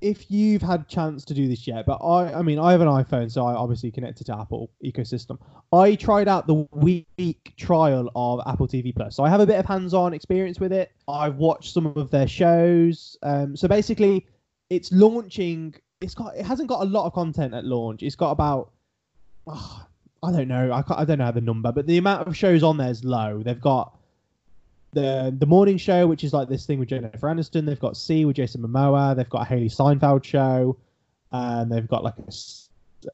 if you've had chance to do this yet, but I I mean I have an iPhone, so I obviously connected to Apple ecosystem. I tried out the week trial of Apple TV Plus. So I have a bit of hands-on experience with it. I've watched some of their shows. Um, so basically it's launching it's got it hasn't got a lot of content at launch. It's got about oh, I don't know. I I don't know the number, but the amount of shows on there is low. They've got the the morning show, which is like this thing with Jennifer Aniston. They've got See with Jason Momoa. They've got a Hailee Steinfeld show, and they've got like a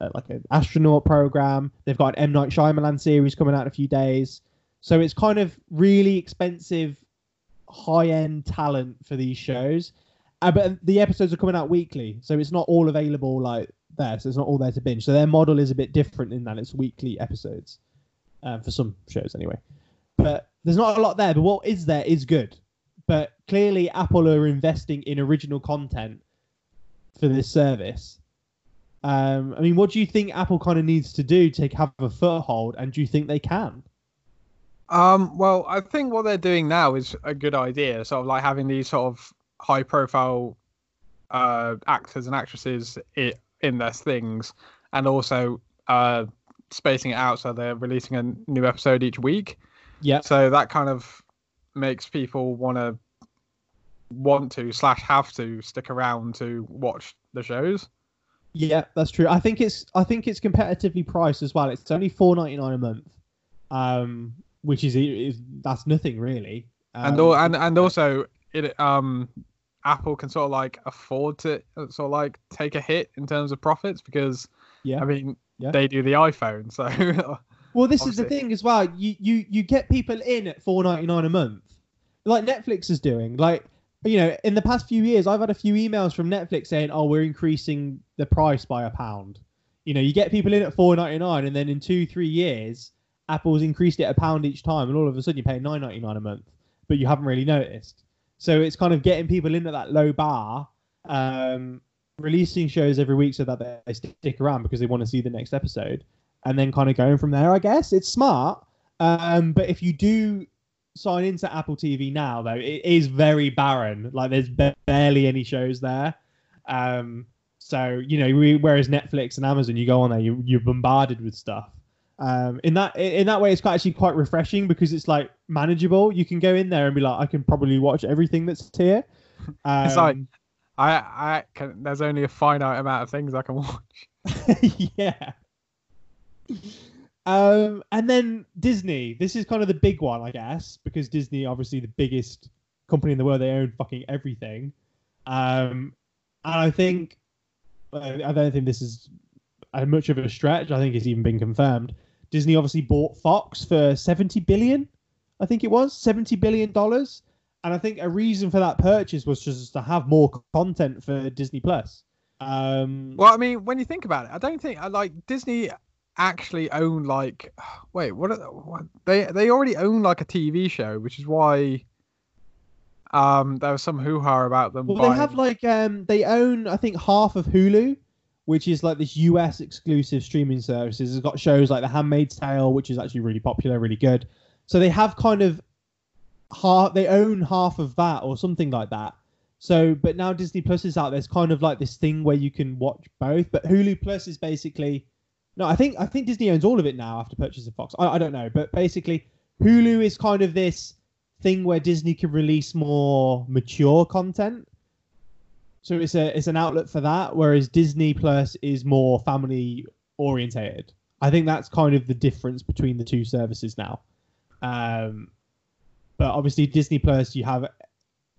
uh, like an astronaut program. They've got an M Night Shyamalan series coming out in a few days. So it's kind of really expensive, high end talent for these shows. Uh, but the episodes are coming out weekly, so it's not all available like there. So it's not all there to binge. So their model is a bit different in that it's weekly episodes, um, for some shows anyway. But there's not a lot there. But what is there is good. But clearly, Apple are investing in original content for this service. Um, I mean, what do you think Apple kind of needs to do to have a foothold, and do you think they can? Um, well, I think what they're doing now is a good idea, sort of like having these sort of high profile uh, actors and actresses in their things, and also uh, spacing it out so they're releasing a new episode each week. Yeah, So that kind of makes people want to want to slash have to stick around to watch the shows. Yeah, that's true. I think it's I think it's competitively priced as well. It's only four ninety nine a month, um, which is, is that's nothing really. Um, and al- and and also it um Apple can sort of like afford to uh, sort of like take a hit in terms of profits because Yeah. I mean Yeah. they do the iPhone so well, this is the thing as well. You you you get people in at four ninety nine a month, like Netflix is doing. Like you know, in the past few years, I've had a few emails from Netflix saying, "Oh, we're increasing the price by a pound." You know, you get people in at four ninety nine, and then in two three years, Apple's increased it a pound each time, and all of a sudden you're paying nine ninety nine a month, but you haven't really noticed. So it's kind of getting people in at that low bar, um, releasing shows every week so that they stick around because they want to see the next episode, and then kind of going from there. I guess it's smart. Um, but if you do sign into Apple TV now, though, it is very barren. Like there's ba- barely any shows there. Um, so you know, we, whereas Netflix and Amazon, you go on there, you you're bombarded with stuff. Um, in that in that way, it's quite, actually quite refreshing because it's like manageable. You can go in there and be like, I can probably watch everything that's here. Um, It's like- I I can there's only a finite amount of things I can watch. yeah. Um, and then Disney. This is kind of the big one, I guess, because Disney, obviously, the biggest company in the world. They own fucking everything. Um, and I think I don't think this is much of a stretch. I think it's even been confirmed. Disney obviously bought Fox for seventy billion. I think it was seventy billion dollars. And I think a reason for that purchase was just to have more content for Disney Plus. Um, well, I mean, when you think about it, I don't think I like Disney actually own like wait what, are, what they they already own like a TV show, which is why um there was some hoo ha about them. Well, buying... they have like um they own I think half of Hulu, which is like this US exclusive streaming services. It's got shows like The Handmaid's Tale, which is actually really popular, really good. So they have kind of half they own half of that or something like that. So, but now Disney Plus is out. There's kind of like this thing where you can watch both. But Hulu Plus is basically no. I think I think Disney owns all of it now after purchase of Fox. I, I don't know, but basically Hulu is kind of this thing where Disney can release more mature content. So it's a it's an outlet for that, whereas Disney Plus is more family orientated. I think that's kind of the difference between the two services now. Um, but obviously Disney Plus, you have,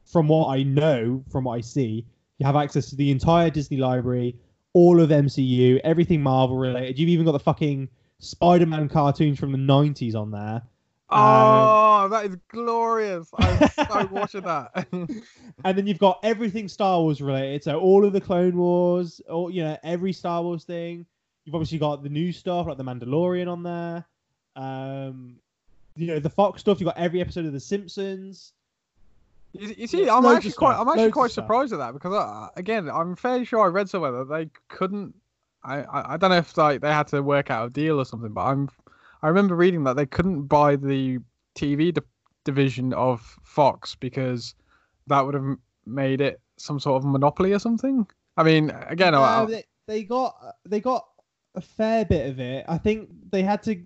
from what I know, from what I see, you have access to the entire Disney library, all of MCU, everything Marvel related. You've even got the fucking Spider-Man cartoons from the '90s on there. Oh, um, that is glorious! I'm so watching that. and then you've got everything Star Wars related, so all of the Clone Wars, or you know, every Star Wars thing. You've obviously got the new stuff like the Mandalorian on there. Um, you know the Fox stuff. You've got every episode of The Simpsons. You, you see, I'm actually quite, I'm actually quite surprised at that because uh, again, I'm fairly sure I read somewhere that they couldn't. I, I, I don't know if like they had to work out a deal or something, but I'm, I remember reading that they couldn't buy the TV di- division of Fox because that would have made it some sort of monopoly or something. I mean, again, uh, they, they got they got a fair bit of it. I think they had to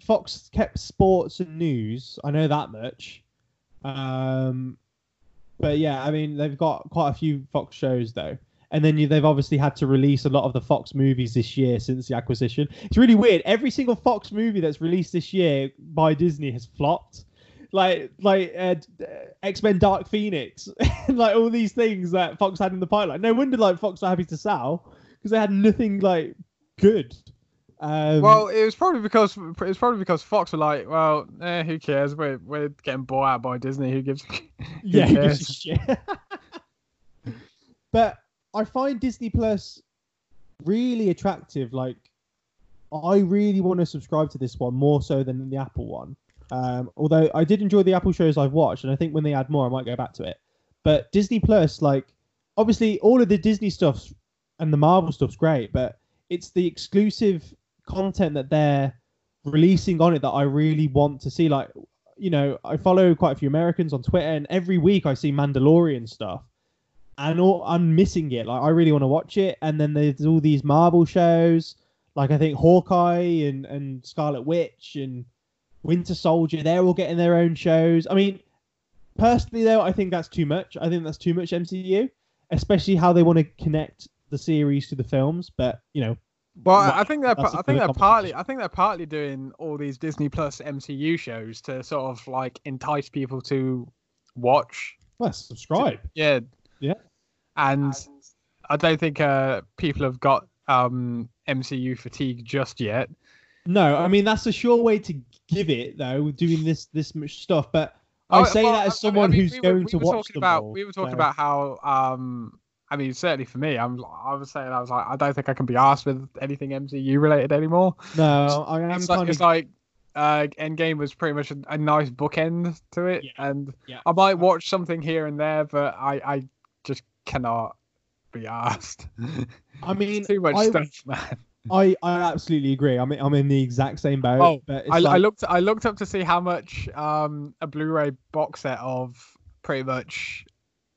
Fox kept sports and news. I know that much. Um, but yeah, I mean they've got quite a few Fox shows though, and then you, they've obviously had to release a lot of the Fox movies this year since the acquisition. It's really weird. Every single Fox movie that's released this year by Disney has flopped. Like like uh, X Men Dark Phoenix, like all these things that Fox had in the pipeline. No wonder like Fox are happy to sell because they had nothing like good. Um, well, it was probably because it was probably because Fox were like, well, eh, who cares? We're we're getting bought out by Disney. Who gives? Who yeah, who gives a shit. but I find Disney Plus really attractive. Like, I really want to subscribe to this one more so than the Apple one. Um, although I did enjoy the Apple shows I've watched, and I think when they add more, I might go back to it. But Disney Plus, like, obviously all of the Disney stuffs and the Marvel stuff's great, but it's the exclusive content that they're releasing on it that I really want to see. Like, you know, I follow quite a few Americans on Twitter, and every week I see Mandalorian stuff, and all, I'm missing it. Like, I really want to watch it. And then there's all these Marvel shows, like I think Hawkeye and and Scarlet Witch and Winter Soldier. They're all getting their own shows. I mean, personally though, I think that's too much. I think that's too much MCU, especially how they want to connect the series to the films. But you know, well, I think they're I think they're partly I think they're partly doing all these Disney Plus MCU shows to sort of like entice people to watch. Well, subscribe. To, yeah. Yeah. And I don't think uh, people have got um, MCU fatigue just yet. No, I mean that's a sure way to give it though, doing this this much stuff. But I oh, say well, that as someone I mean, who's we going we to watch them about, all, We were talking so. about how um, I mean, certainly for me, I'm. I was saying I was like, I don't think I can be asked with anything MCU related anymore. No, I am it's like, of... It's like uh, Endgame was pretty much a, a nice bookend to it, yeah. and yeah. I might watch something here and there, but I, I just cannot be asked. I mean, too much I, stuff, man. I, I absolutely agree. I'm I'm in the exact same boat. Oh, but I, like... I looked I looked up to see how much um a Blu-ray box set of pretty much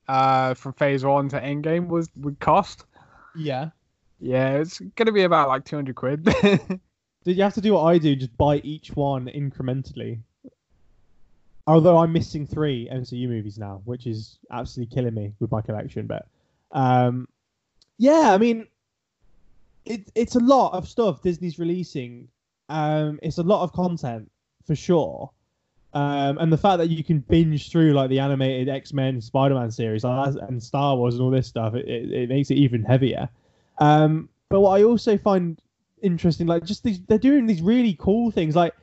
uh, from phase one to endgame was would cost. Yeah. Yeah, it's gonna be about like two hundred quid. Did you have to do what I do? Just buy each one incrementally. Although I'm missing three MCU movies now, which is absolutely killing me with my collection. But um, yeah, I mean, it, it's a lot of stuff Disney's releasing um, it's a lot of content for sure. Um, and the fact that you can binge through like the animated X Men, Spider Man series, and Star Wars and all this stuff, it, it, makes it even heavier. Um, but what I also find interesting, like just these, they're doing these really cool things. Like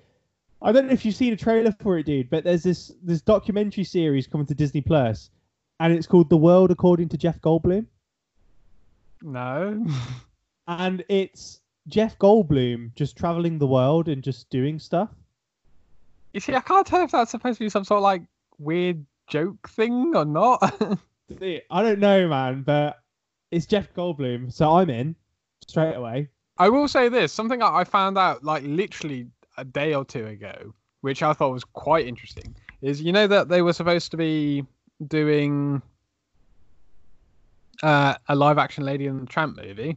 I don't know if you've seen a trailer for it, dude, but there's this this documentary series coming to Disney Plus, and it's called The World According to Jeff Goldblum, No. and it's Jeff Goldblum just traveling the world and just doing stuff. You see, I can't tell if that's supposed to be some sort of like weird joke thing or not. see, I don't know, man, but it's Jeff Goldblum, so I'm in straight away. I will say this: something I found out like literally a day or two ago, which I thought was quite interesting, is you know that they were supposed to be doing uh, a live-action Lady and the Tramp movie.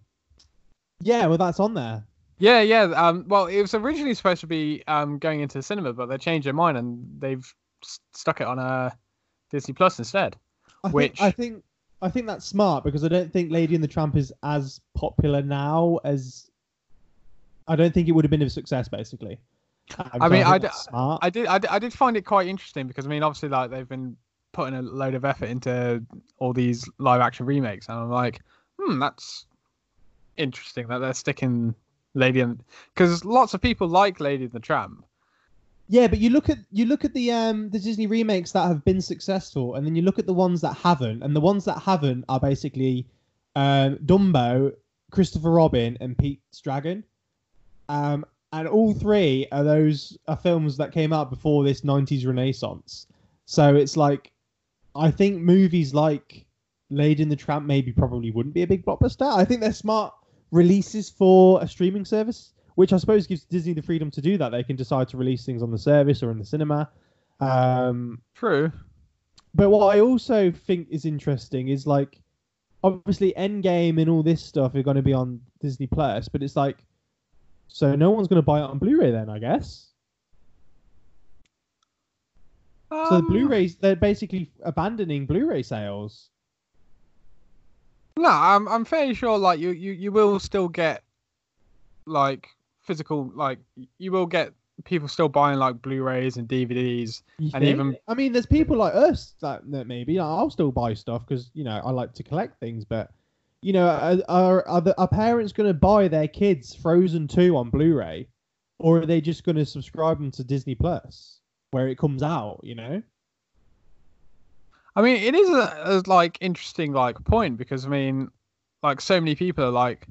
Yeah, well, that's on there. Yeah, yeah. Um, well, it was originally supposed to be um, going into the cinema, but they changed their mind and they've s- stuck it on uh, Disney Plus instead. I Which- think, I think I think that's smart because I don't think Lady and the Tramp is as popular now as I don't think it would have been a success. Basically, Um, I mean, I that's d- smart. I did, I did, I did find it quite interesting because I mean, obviously, like they've been putting a load of effort into all these live action remakes, and I'm like, hmm, that's interesting that they're sticking Lady and because lots of people like Lady and the Tramp. Yeah, but you look at you look at the um the Disney remakes that have been successful, and then you look at the ones that haven't, and the ones that haven't are basically um, Dumbo, Christopher Robin, and Pete's Dragon. Um, and all three are those are films that came out before this '90s renaissance. So it's like, I think movies like Lady and the Tramp maybe probably wouldn't be a big blockbuster. I think they're smart releases for a streaming service, which I suppose gives Disney the freedom to do that. They can decide to release things on the service or in the cinema. Um, True. but what I also think is interesting is like, obviously, Endgame and all this stuff are going to be on Disney Plus, but it's like, so no one's going to buy it on Blu-ray then, I guess. So the Um, Blu-rays, they're basically abandoning Blu-ray sales. No, I'm I'm fairly sure like you you you will still get like physical like you will get people still buying like Blu-rays and DVDs. You And think? even- I mean, there's people like us that, that maybe I'll still buy stuff because you know I like to collect things. But you know, are are, are, the, are parents going to buy their kids Frozen Two on Blu-ray, or are they just going to subscribe them to Disney Plus where it comes out? You know. I mean, it is a, a like interesting like point because I mean, like so many people are like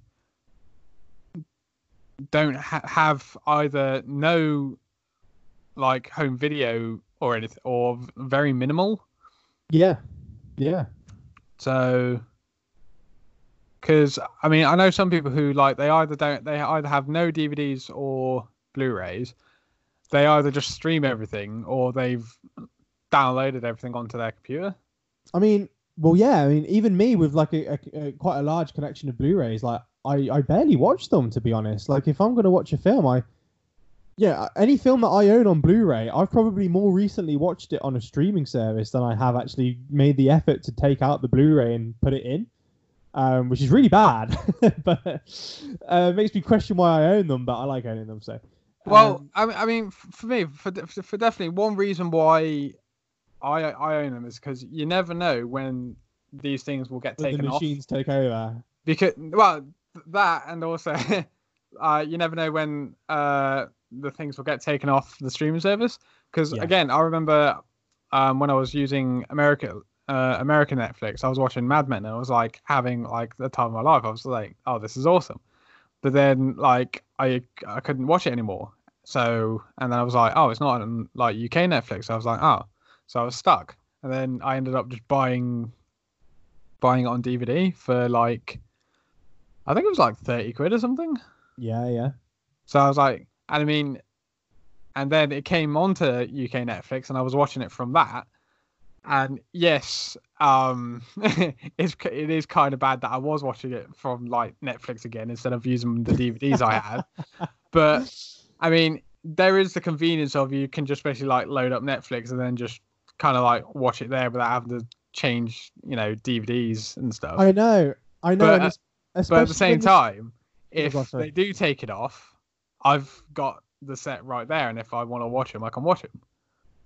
don't ha- have either no like home video or anything or very minimal. Yeah. Yeah. So, because I mean, I know some people who like they either don't they either have no DVDs or Blu-rays. They either just stream everything or they've downloaded everything onto their computer. I mean, well, yeah. I mean, even me with like a, a, a quite a large collection of Blu-rays, like I, I barely watch them to be honest. Like if I'm going to watch a film, I yeah, any film that I own on Blu-ray, I've probably more recently watched it on a streaming service than I have actually made the effort to take out the Blu-ray and put it in, um, which is really bad. but uh, it makes me question why I own them. But I like owning them. So Well, um, I mean, I mean, for me, for for definitely one reason why I I own them is because you never know when these things will get when the taken off. machines take over. Because well, that and also, uh, you never know when uh the things will get taken off the streaming service. Because Yeah. again, I remember um when I was using America. Uh, American Netflix. I was watching Mad Men, and I was like having like the time of my life. I was like, "Oh, this is awesome," but then like I I couldn't watch it anymore. So and then I was like, "Oh, it's not on like UK Netflix." I was like, "Oh," so I was stuck, and then I ended up just buying buying it on DVD for like I think it was like 30 quid or something. Yeah, yeah. So I was like, and I mean, and then it came onto UK Netflix and I was watching it from that. And yes, um, it's it is kind of bad that I was watching it from like Netflix again instead of using the DVDs I had. But I mean, there is the convenience of you can just basically like load up Netflix and then just kind of like watch it there without having to change, you know, DVDs and stuff. I know, I know. But, uh, but at the same time, if sorry. they do take it off, I've got the set right there, and if I want to watch them, I can watch them.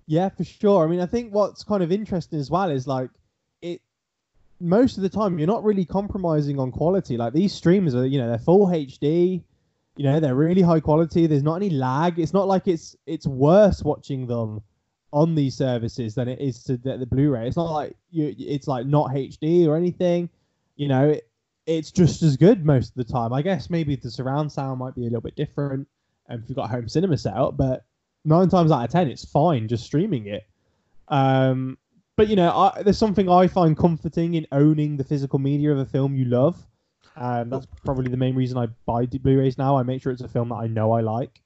Yeah, for sure. I mean, I think what's kind of interesting as well is like it. Most of the time, you're not really compromising on quality. Like these streams are, you know, they're full HD. You know, they're really high quality. There's not any lag. It's not like it's it's worse watching them on these services than it is to the, the Blu-ray. It's not like you. It's like not HD or anything. You know, it, it's just as good most of the time. I guess maybe the surround sound might be a little bit different um, if you've got home cinema set up, but nine times out of ten, it's fine just streaming it. Um, but you know, I, there's something I find comforting in owning the physical media of a film you love. and that's probably the main reason I buy Blu-rays now. I make sure it's a film that I know I like.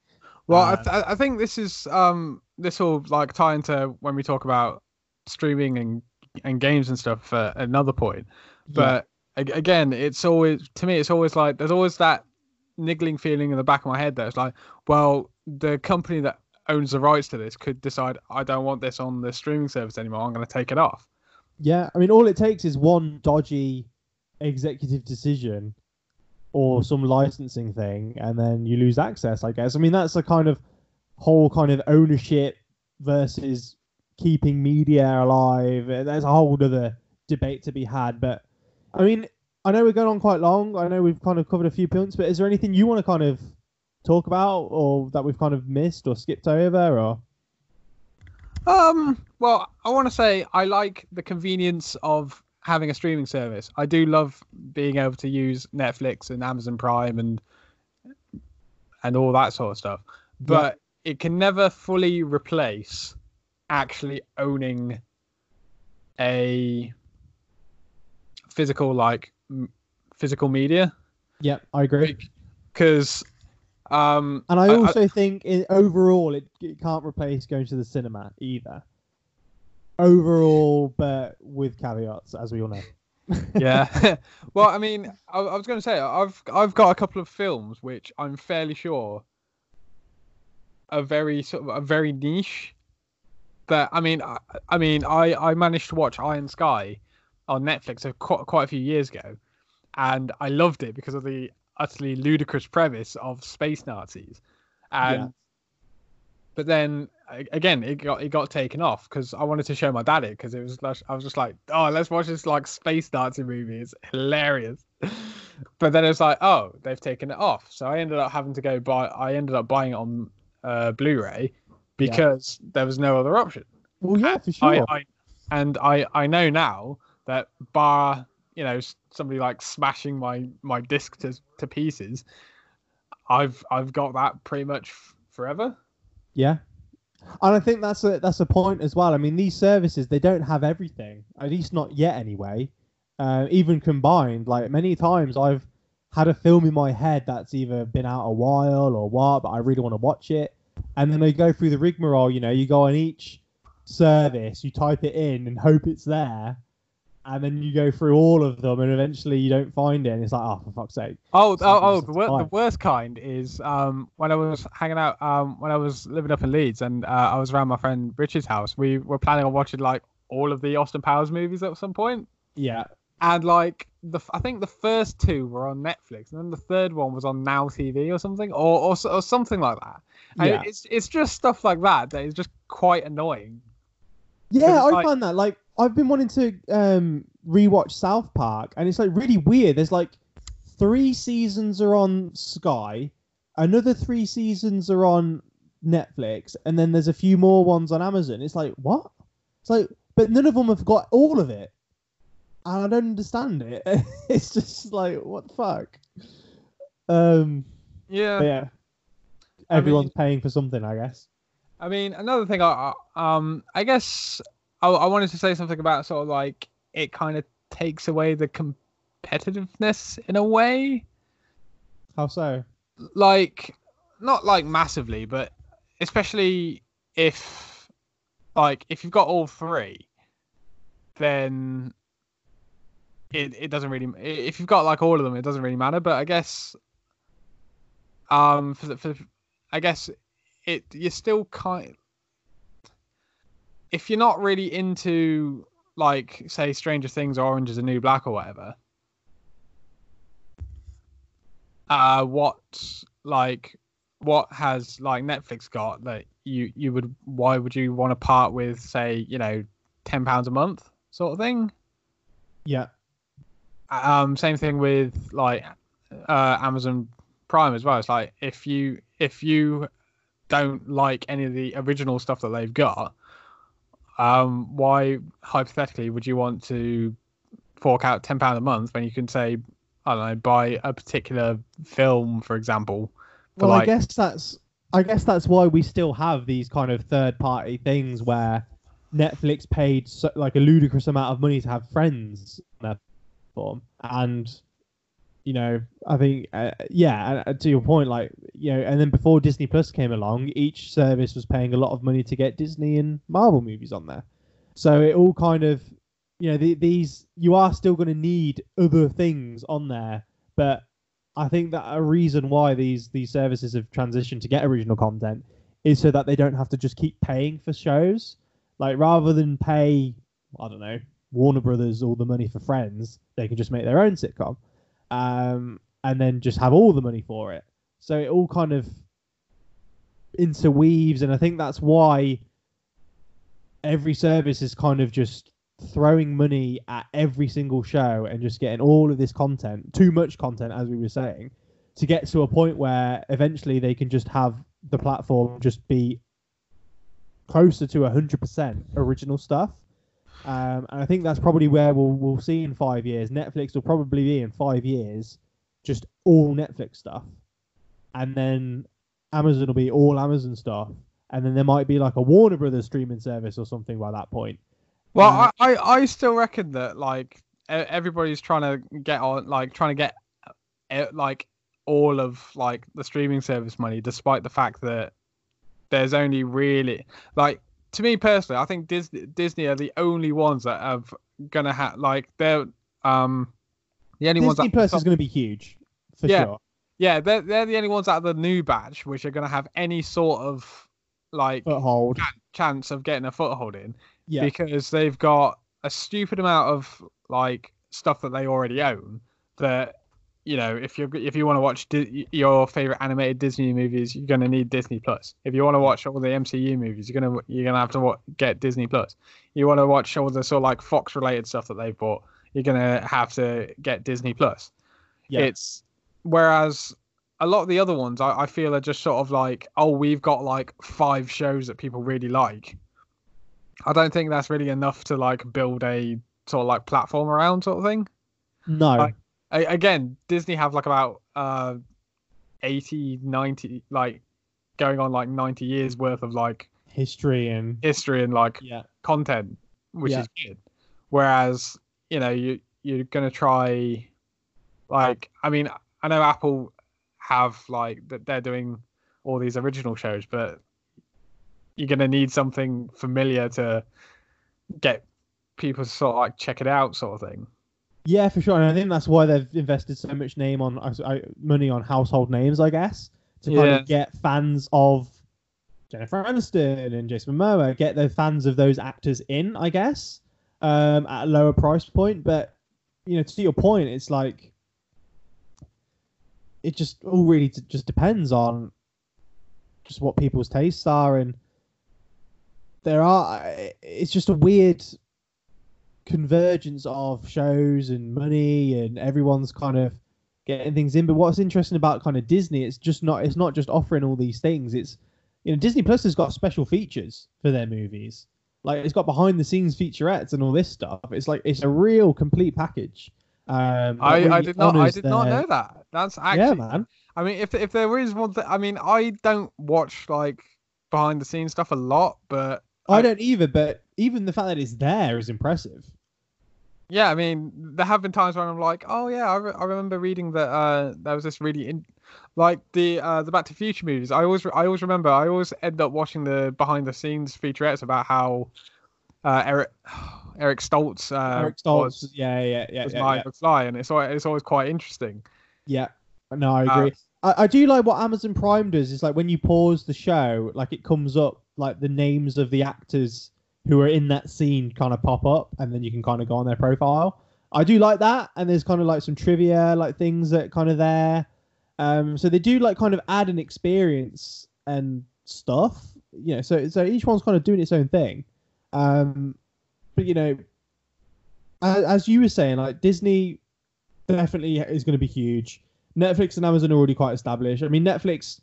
Well, I, Uh, th- I think this is um this will like tie into when we talk about streaming and and games and stuff at another point. But ag- again, it's always to me, it's always like there's always that niggling feeling in the back of my head that it's like, well, the company that owns the rights to this could decide I don't want this on the streaming service anymore. I'm going to take it off. Yeah, I mean, all it takes is one dodgy executive decision or some licensing thing, and then you lose access. I guess. I mean, that's a kind of whole kind of ownership versus keeping media alive. There's a whole other debate to be had. But I mean, I know we're going on quite long. I know we've kind of covered a few points, but is there anything you want to kind of talk about, or that we've kind of missed or skipped over, or? Um, well, I want to say I like the convenience of having a streaming service. I do love being able to use Netflix and Amazon Prime and and all that sort of stuff. But it can never fully replace actually owning a physical like m- physical media Yeah, I agree. because um And I I- I- also think in, overall it, it can't replace going to the cinema either. Overall, but with caveats, as we all know. yeah. well, I mean, I, I was going to say I've I've got a couple of films which I'm fairly sure are very sort of are very niche. But I mean, I, I mean, I I managed to watch Iron Sky on Netflix a, quite quite a few years ago, and I loved it because of the utterly ludicrous premise of space Nazis, and. Yeah. But then a- again, it got it got taken off because I wanted to show my dad it because it was like, I was just like, oh, let's watch this like space Nazi movie. It's hilarious. But then it's like, oh, they've taken it off. So I ended up having to go buy. I ended up buying it on uh, Blu-ray because there was no other option. Well, yeah, And for sure. I, I and I I know now that bar you know somebody like smashing my my disc to to pieces, I've I've got that pretty much forever. Yeah, and I think that's a that's a point as well. I mean, these services they don't have everything, at least not yet anyway. Uh, even combined, like many times I've had a film in my head that's either been out a while or what, but I really want to watch it, and then I go through the rigmarole. You know, you go on each service, you type it in and hope it's there, and then you go through all of them, and eventually you don't find it, and it's like, oh, for fuck's sake. Oh, oh, oh! The, wor- the worst kind is um, when I was hanging out, um, when I was living up in Leeds, and uh, I was around my friend Richard's house. We were planning on watching like all of the Austin Powers movies at some point, Yeah, and like the I think the first two were on Netflix, and then the third one was on Now TV or something, or or, or something like that. And Yeah. it's it's just stuff like that that is just quite annoying. Yeah, I like- find that like I've been wanting to um rewatch South Park, and it's like really weird. There's like three seasons are on Sky, another three seasons are on Netflix, and then there's a few more ones on Amazon. It's like what? It's like, but none of them have got all of it, and I don't understand it. it's just like what the fuck. Um, Yeah. yeah, I everyone's mean- paying for something, I guess. I mean, another thing, I I- um, I guess I, I wanted to say something about sort of like it kind of takes away the competitiveness in a way, How so? like not like massively, but especially if like if you've got all three, then it it doesn't really. If you've got like all of them, it doesn't really matter. But I guess, um, for the, for the- I guess it you're still kind. If you're not really into like say Stranger Things or Orange is the New Black or whatever, uh, what like what has like Netflix got that you you would why would you want to part with say you know ten pounds a month sort of thing? Yeah. Um, same thing with like uh, Amazon Prime as well. It's like if you if you don't like any of the original stuff that they've got, um, why hypothetically would you want to fork out ten pound a month when you can say I don't know buy a particular film, for example? For Well, like, I guess that's I guess that's why we still have these kind of third party things where Netflix paid so, like a ludicrous amount of money to have friends on their platform, and you know I think uh, yeah, uh, to your point, like you know, and then before Disney Plus came along, each service was paying a lot of money to get Disney and Marvel movies on there, so it all kind of you know the, these you are still going to need other things on there, but I think that a reason why these these services have transitioned to get original content is so that they don't have to just keep paying for shows. Like rather than pay, I don't know, Warner Brothers all the money for Friends, they can just make their own sitcom, um, and then just have all the money for it. So it all kind of interweaves, and I think that's why every service is kind of just throwing money at every single show and just getting all of this content, too much content, as we were saying, to get to a point where eventually they can just have the platform just be closer to 100% original stuff. Um, and I think that's probably where we'll, we'll see in five years. Netflix will probably be in five years just all Netflix stuff. And then Amazon will be all Amazon stuff. And then there might be like a Warner Brothers streaming service or something by that point. Well, Uh, I, I, I still reckon that like everybody's trying to get on, like trying to get like all of like the streaming service money, despite the fact that there's only really like to me personally, I think Disney Disney are the only ones that have gonna have like they're um the only ones Disney that Plus is to be huge for Yeah. sure. yeah they're they're the only ones out of the new batch which are gonna have any sort of like Foothold. chance of getting a foothold in Yeah. because they've got a stupid amount of like stuff that they already own that you know if you if you want to watch Di- your favorite animated Disney movies you're going to need Disney Plus if you want to watch all the MCU movies you're going to you're to have to wa- get Disney Plus you want to watch all the sort of like Fox related stuff that they've bought you're going to have to get Disney Plus Yeah. it's whereas a lot of the other ones I, I feel are just sort of like oh we've got like five shows that people really like I don't think that's really enough to like build a sort of like platform around sort of thing. no. like- I, again, Disney have like about uh 80, 90 like going on like 90 years worth of like History and history and like yeah. content, which Yeah. is good. Whereas, you know, you you're gonna try like I mean, I know Apple have like that they're doing all these original shows, but you're gonna need something familiar to get people to sort of like check it out, sort of thing. Yeah, for sure. And I think that's why they've invested so much name on I- money on household names, I guess, to kind Yeah. of get fans of Jennifer Aniston and Jason Momoa, get the fans of those actors in, I guess, um, at a lower price point. But you know, to your point, it's like it just all really t- just depends on just what people's tastes are, and there are. It's just a weird convergence of shows and money and everyone's kind of getting things in. But what's interesting about kind of disney it's just not it's not just offering all these things. It's you know disney plus has got special features for their movies. Like it's got behind the scenes featurettes and all this stuff. It's like it's a real complete package. Um I, I did not I did not know that. That's actually yeah man. I mean, if if there is one thing, I mean, I don't watch like behind the scenes stuff a lot, but i don't either but even the fact that it's there is impressive yeah, I mean, there have been times when I'm like, oh yeah, I, re- I remember reading that uh, there was this really in, like the uh, the Back to Future movies. I always I always remember I always end up watching the behind the scenes featurettes about how uh, Eric Eric Stoltz uh, eric stoltz was, yeah yeah yeah was yeah, Marty yeah. McFly, and it's always, it's always quite interesting. Yeah, no, I Uh, agree. I, I do like what Amazon Prime does. Is like when you pause the show, like it comes up like the names of the actors who are in that scene kind of pop up, and then you can kind of go on their profile. I do like that, and there's kind of like some trivia, like things that kind of there. Um, so they do like kind of add an experience and stuff. You know, so so each one's kind of doing its own thing. Um, but you know, as, as you were saying, like Disney definitely is going to be huge. Netflix and Amazon are already quite established. I mean, Netflix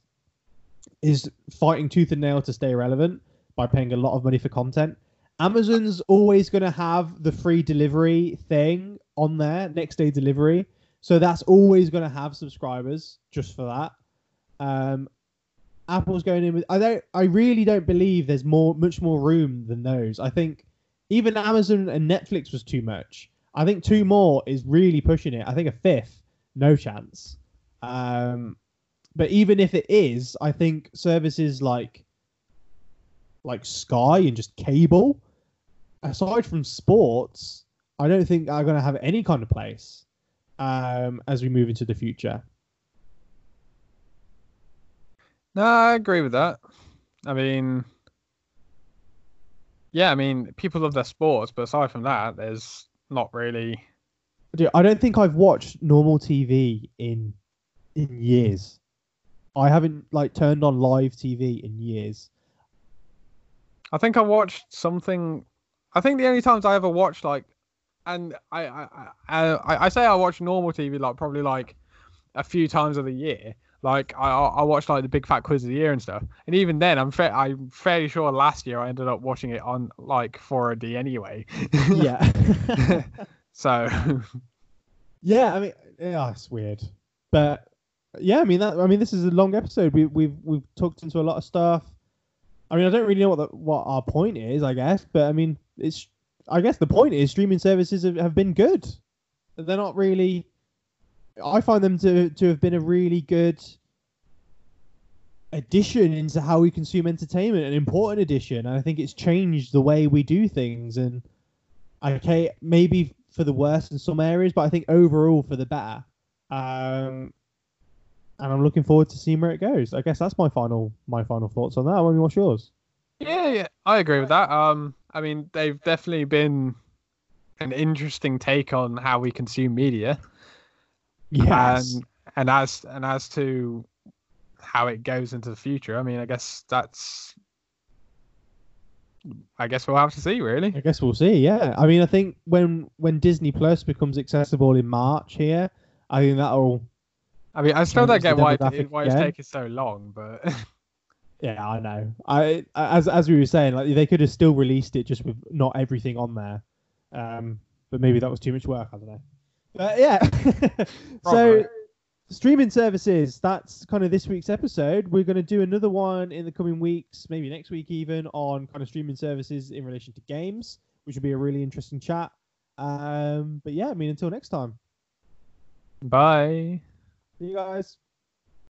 is fighting tooth and nail to stay relevant by paying a lot of money for content. Amazon's always going to have the free delivery thing on there, next day delivery. So that's always going to have subscribers just for that. Um, Apple's going in with. I don't. I really don't believe there's more, much more room than those. I think even Amazon and Netflix was too much. I think two more is really pushing it. I think a fifth, no chance. Um, but even if it is, I think services like like Sky and just cable, aside from sports, I don't think are going to have any kind of place um, as we move into the future. No, I agree with that. I mean, yeah, I mean, people love their sports, but aside from that, there's not really. Dude, I don't think I've watched normal TV in in years. I haven't like turned on live TV in years. I think I watched something. I think the only times I ever watched like, and I I I, I say I watch normal TV like probably like a few times of the year. Like I I watched like the Big Fat Quiz of the Year and stuff, and even then I'm fa- I'm fairly sure last year I ended up watching it on like 4D anyway. Yeah. so yeah, I mean, yeah, it's weird, but yeah, I mean that. I mean, this is a long episode. We we've we've talked into a lot of stuff. I mean, I don't really know what the, what our point is, I guess, but I mean, it's. I guess the point is streaming services have, have been good. They're not really. I find them to to have been a really good addition into how we consume entertainment, an important addition. And I think it's changed the way we do things. And okay, maybe for the worse in some areas, but I think overall for the better. Um, and I'm looking forward to seeing where it goes. I guess that's my final my final thoughts on that. I mean, what's yours? Yeah, yeah, I agree with that. Um, I mean, they've definitely been an interesting take on how we consume media. Yes. And and as and as to how it goes into the future, I mean, I guess that's. I guess we'll have to see, really. I guess we'll see. Yeah, I mean, I think when when Disney Plus becomes accessible in March here, I think that'll. I mean, I still don't get why it, why it's taking so long, but Yeah, I know. I as as we were saying, like they could have still released it just with not everything on there. Um, but maybe that was too much work. I don't know. But yeah. so streaming services. That's kind of this week's episode. We're going to do another one in the coming weeks, maybe next week even, on kind of streaming services in relation to games, which will be a really interesting chat. Um, but yeah, I mean, until next time. bye. See you guys.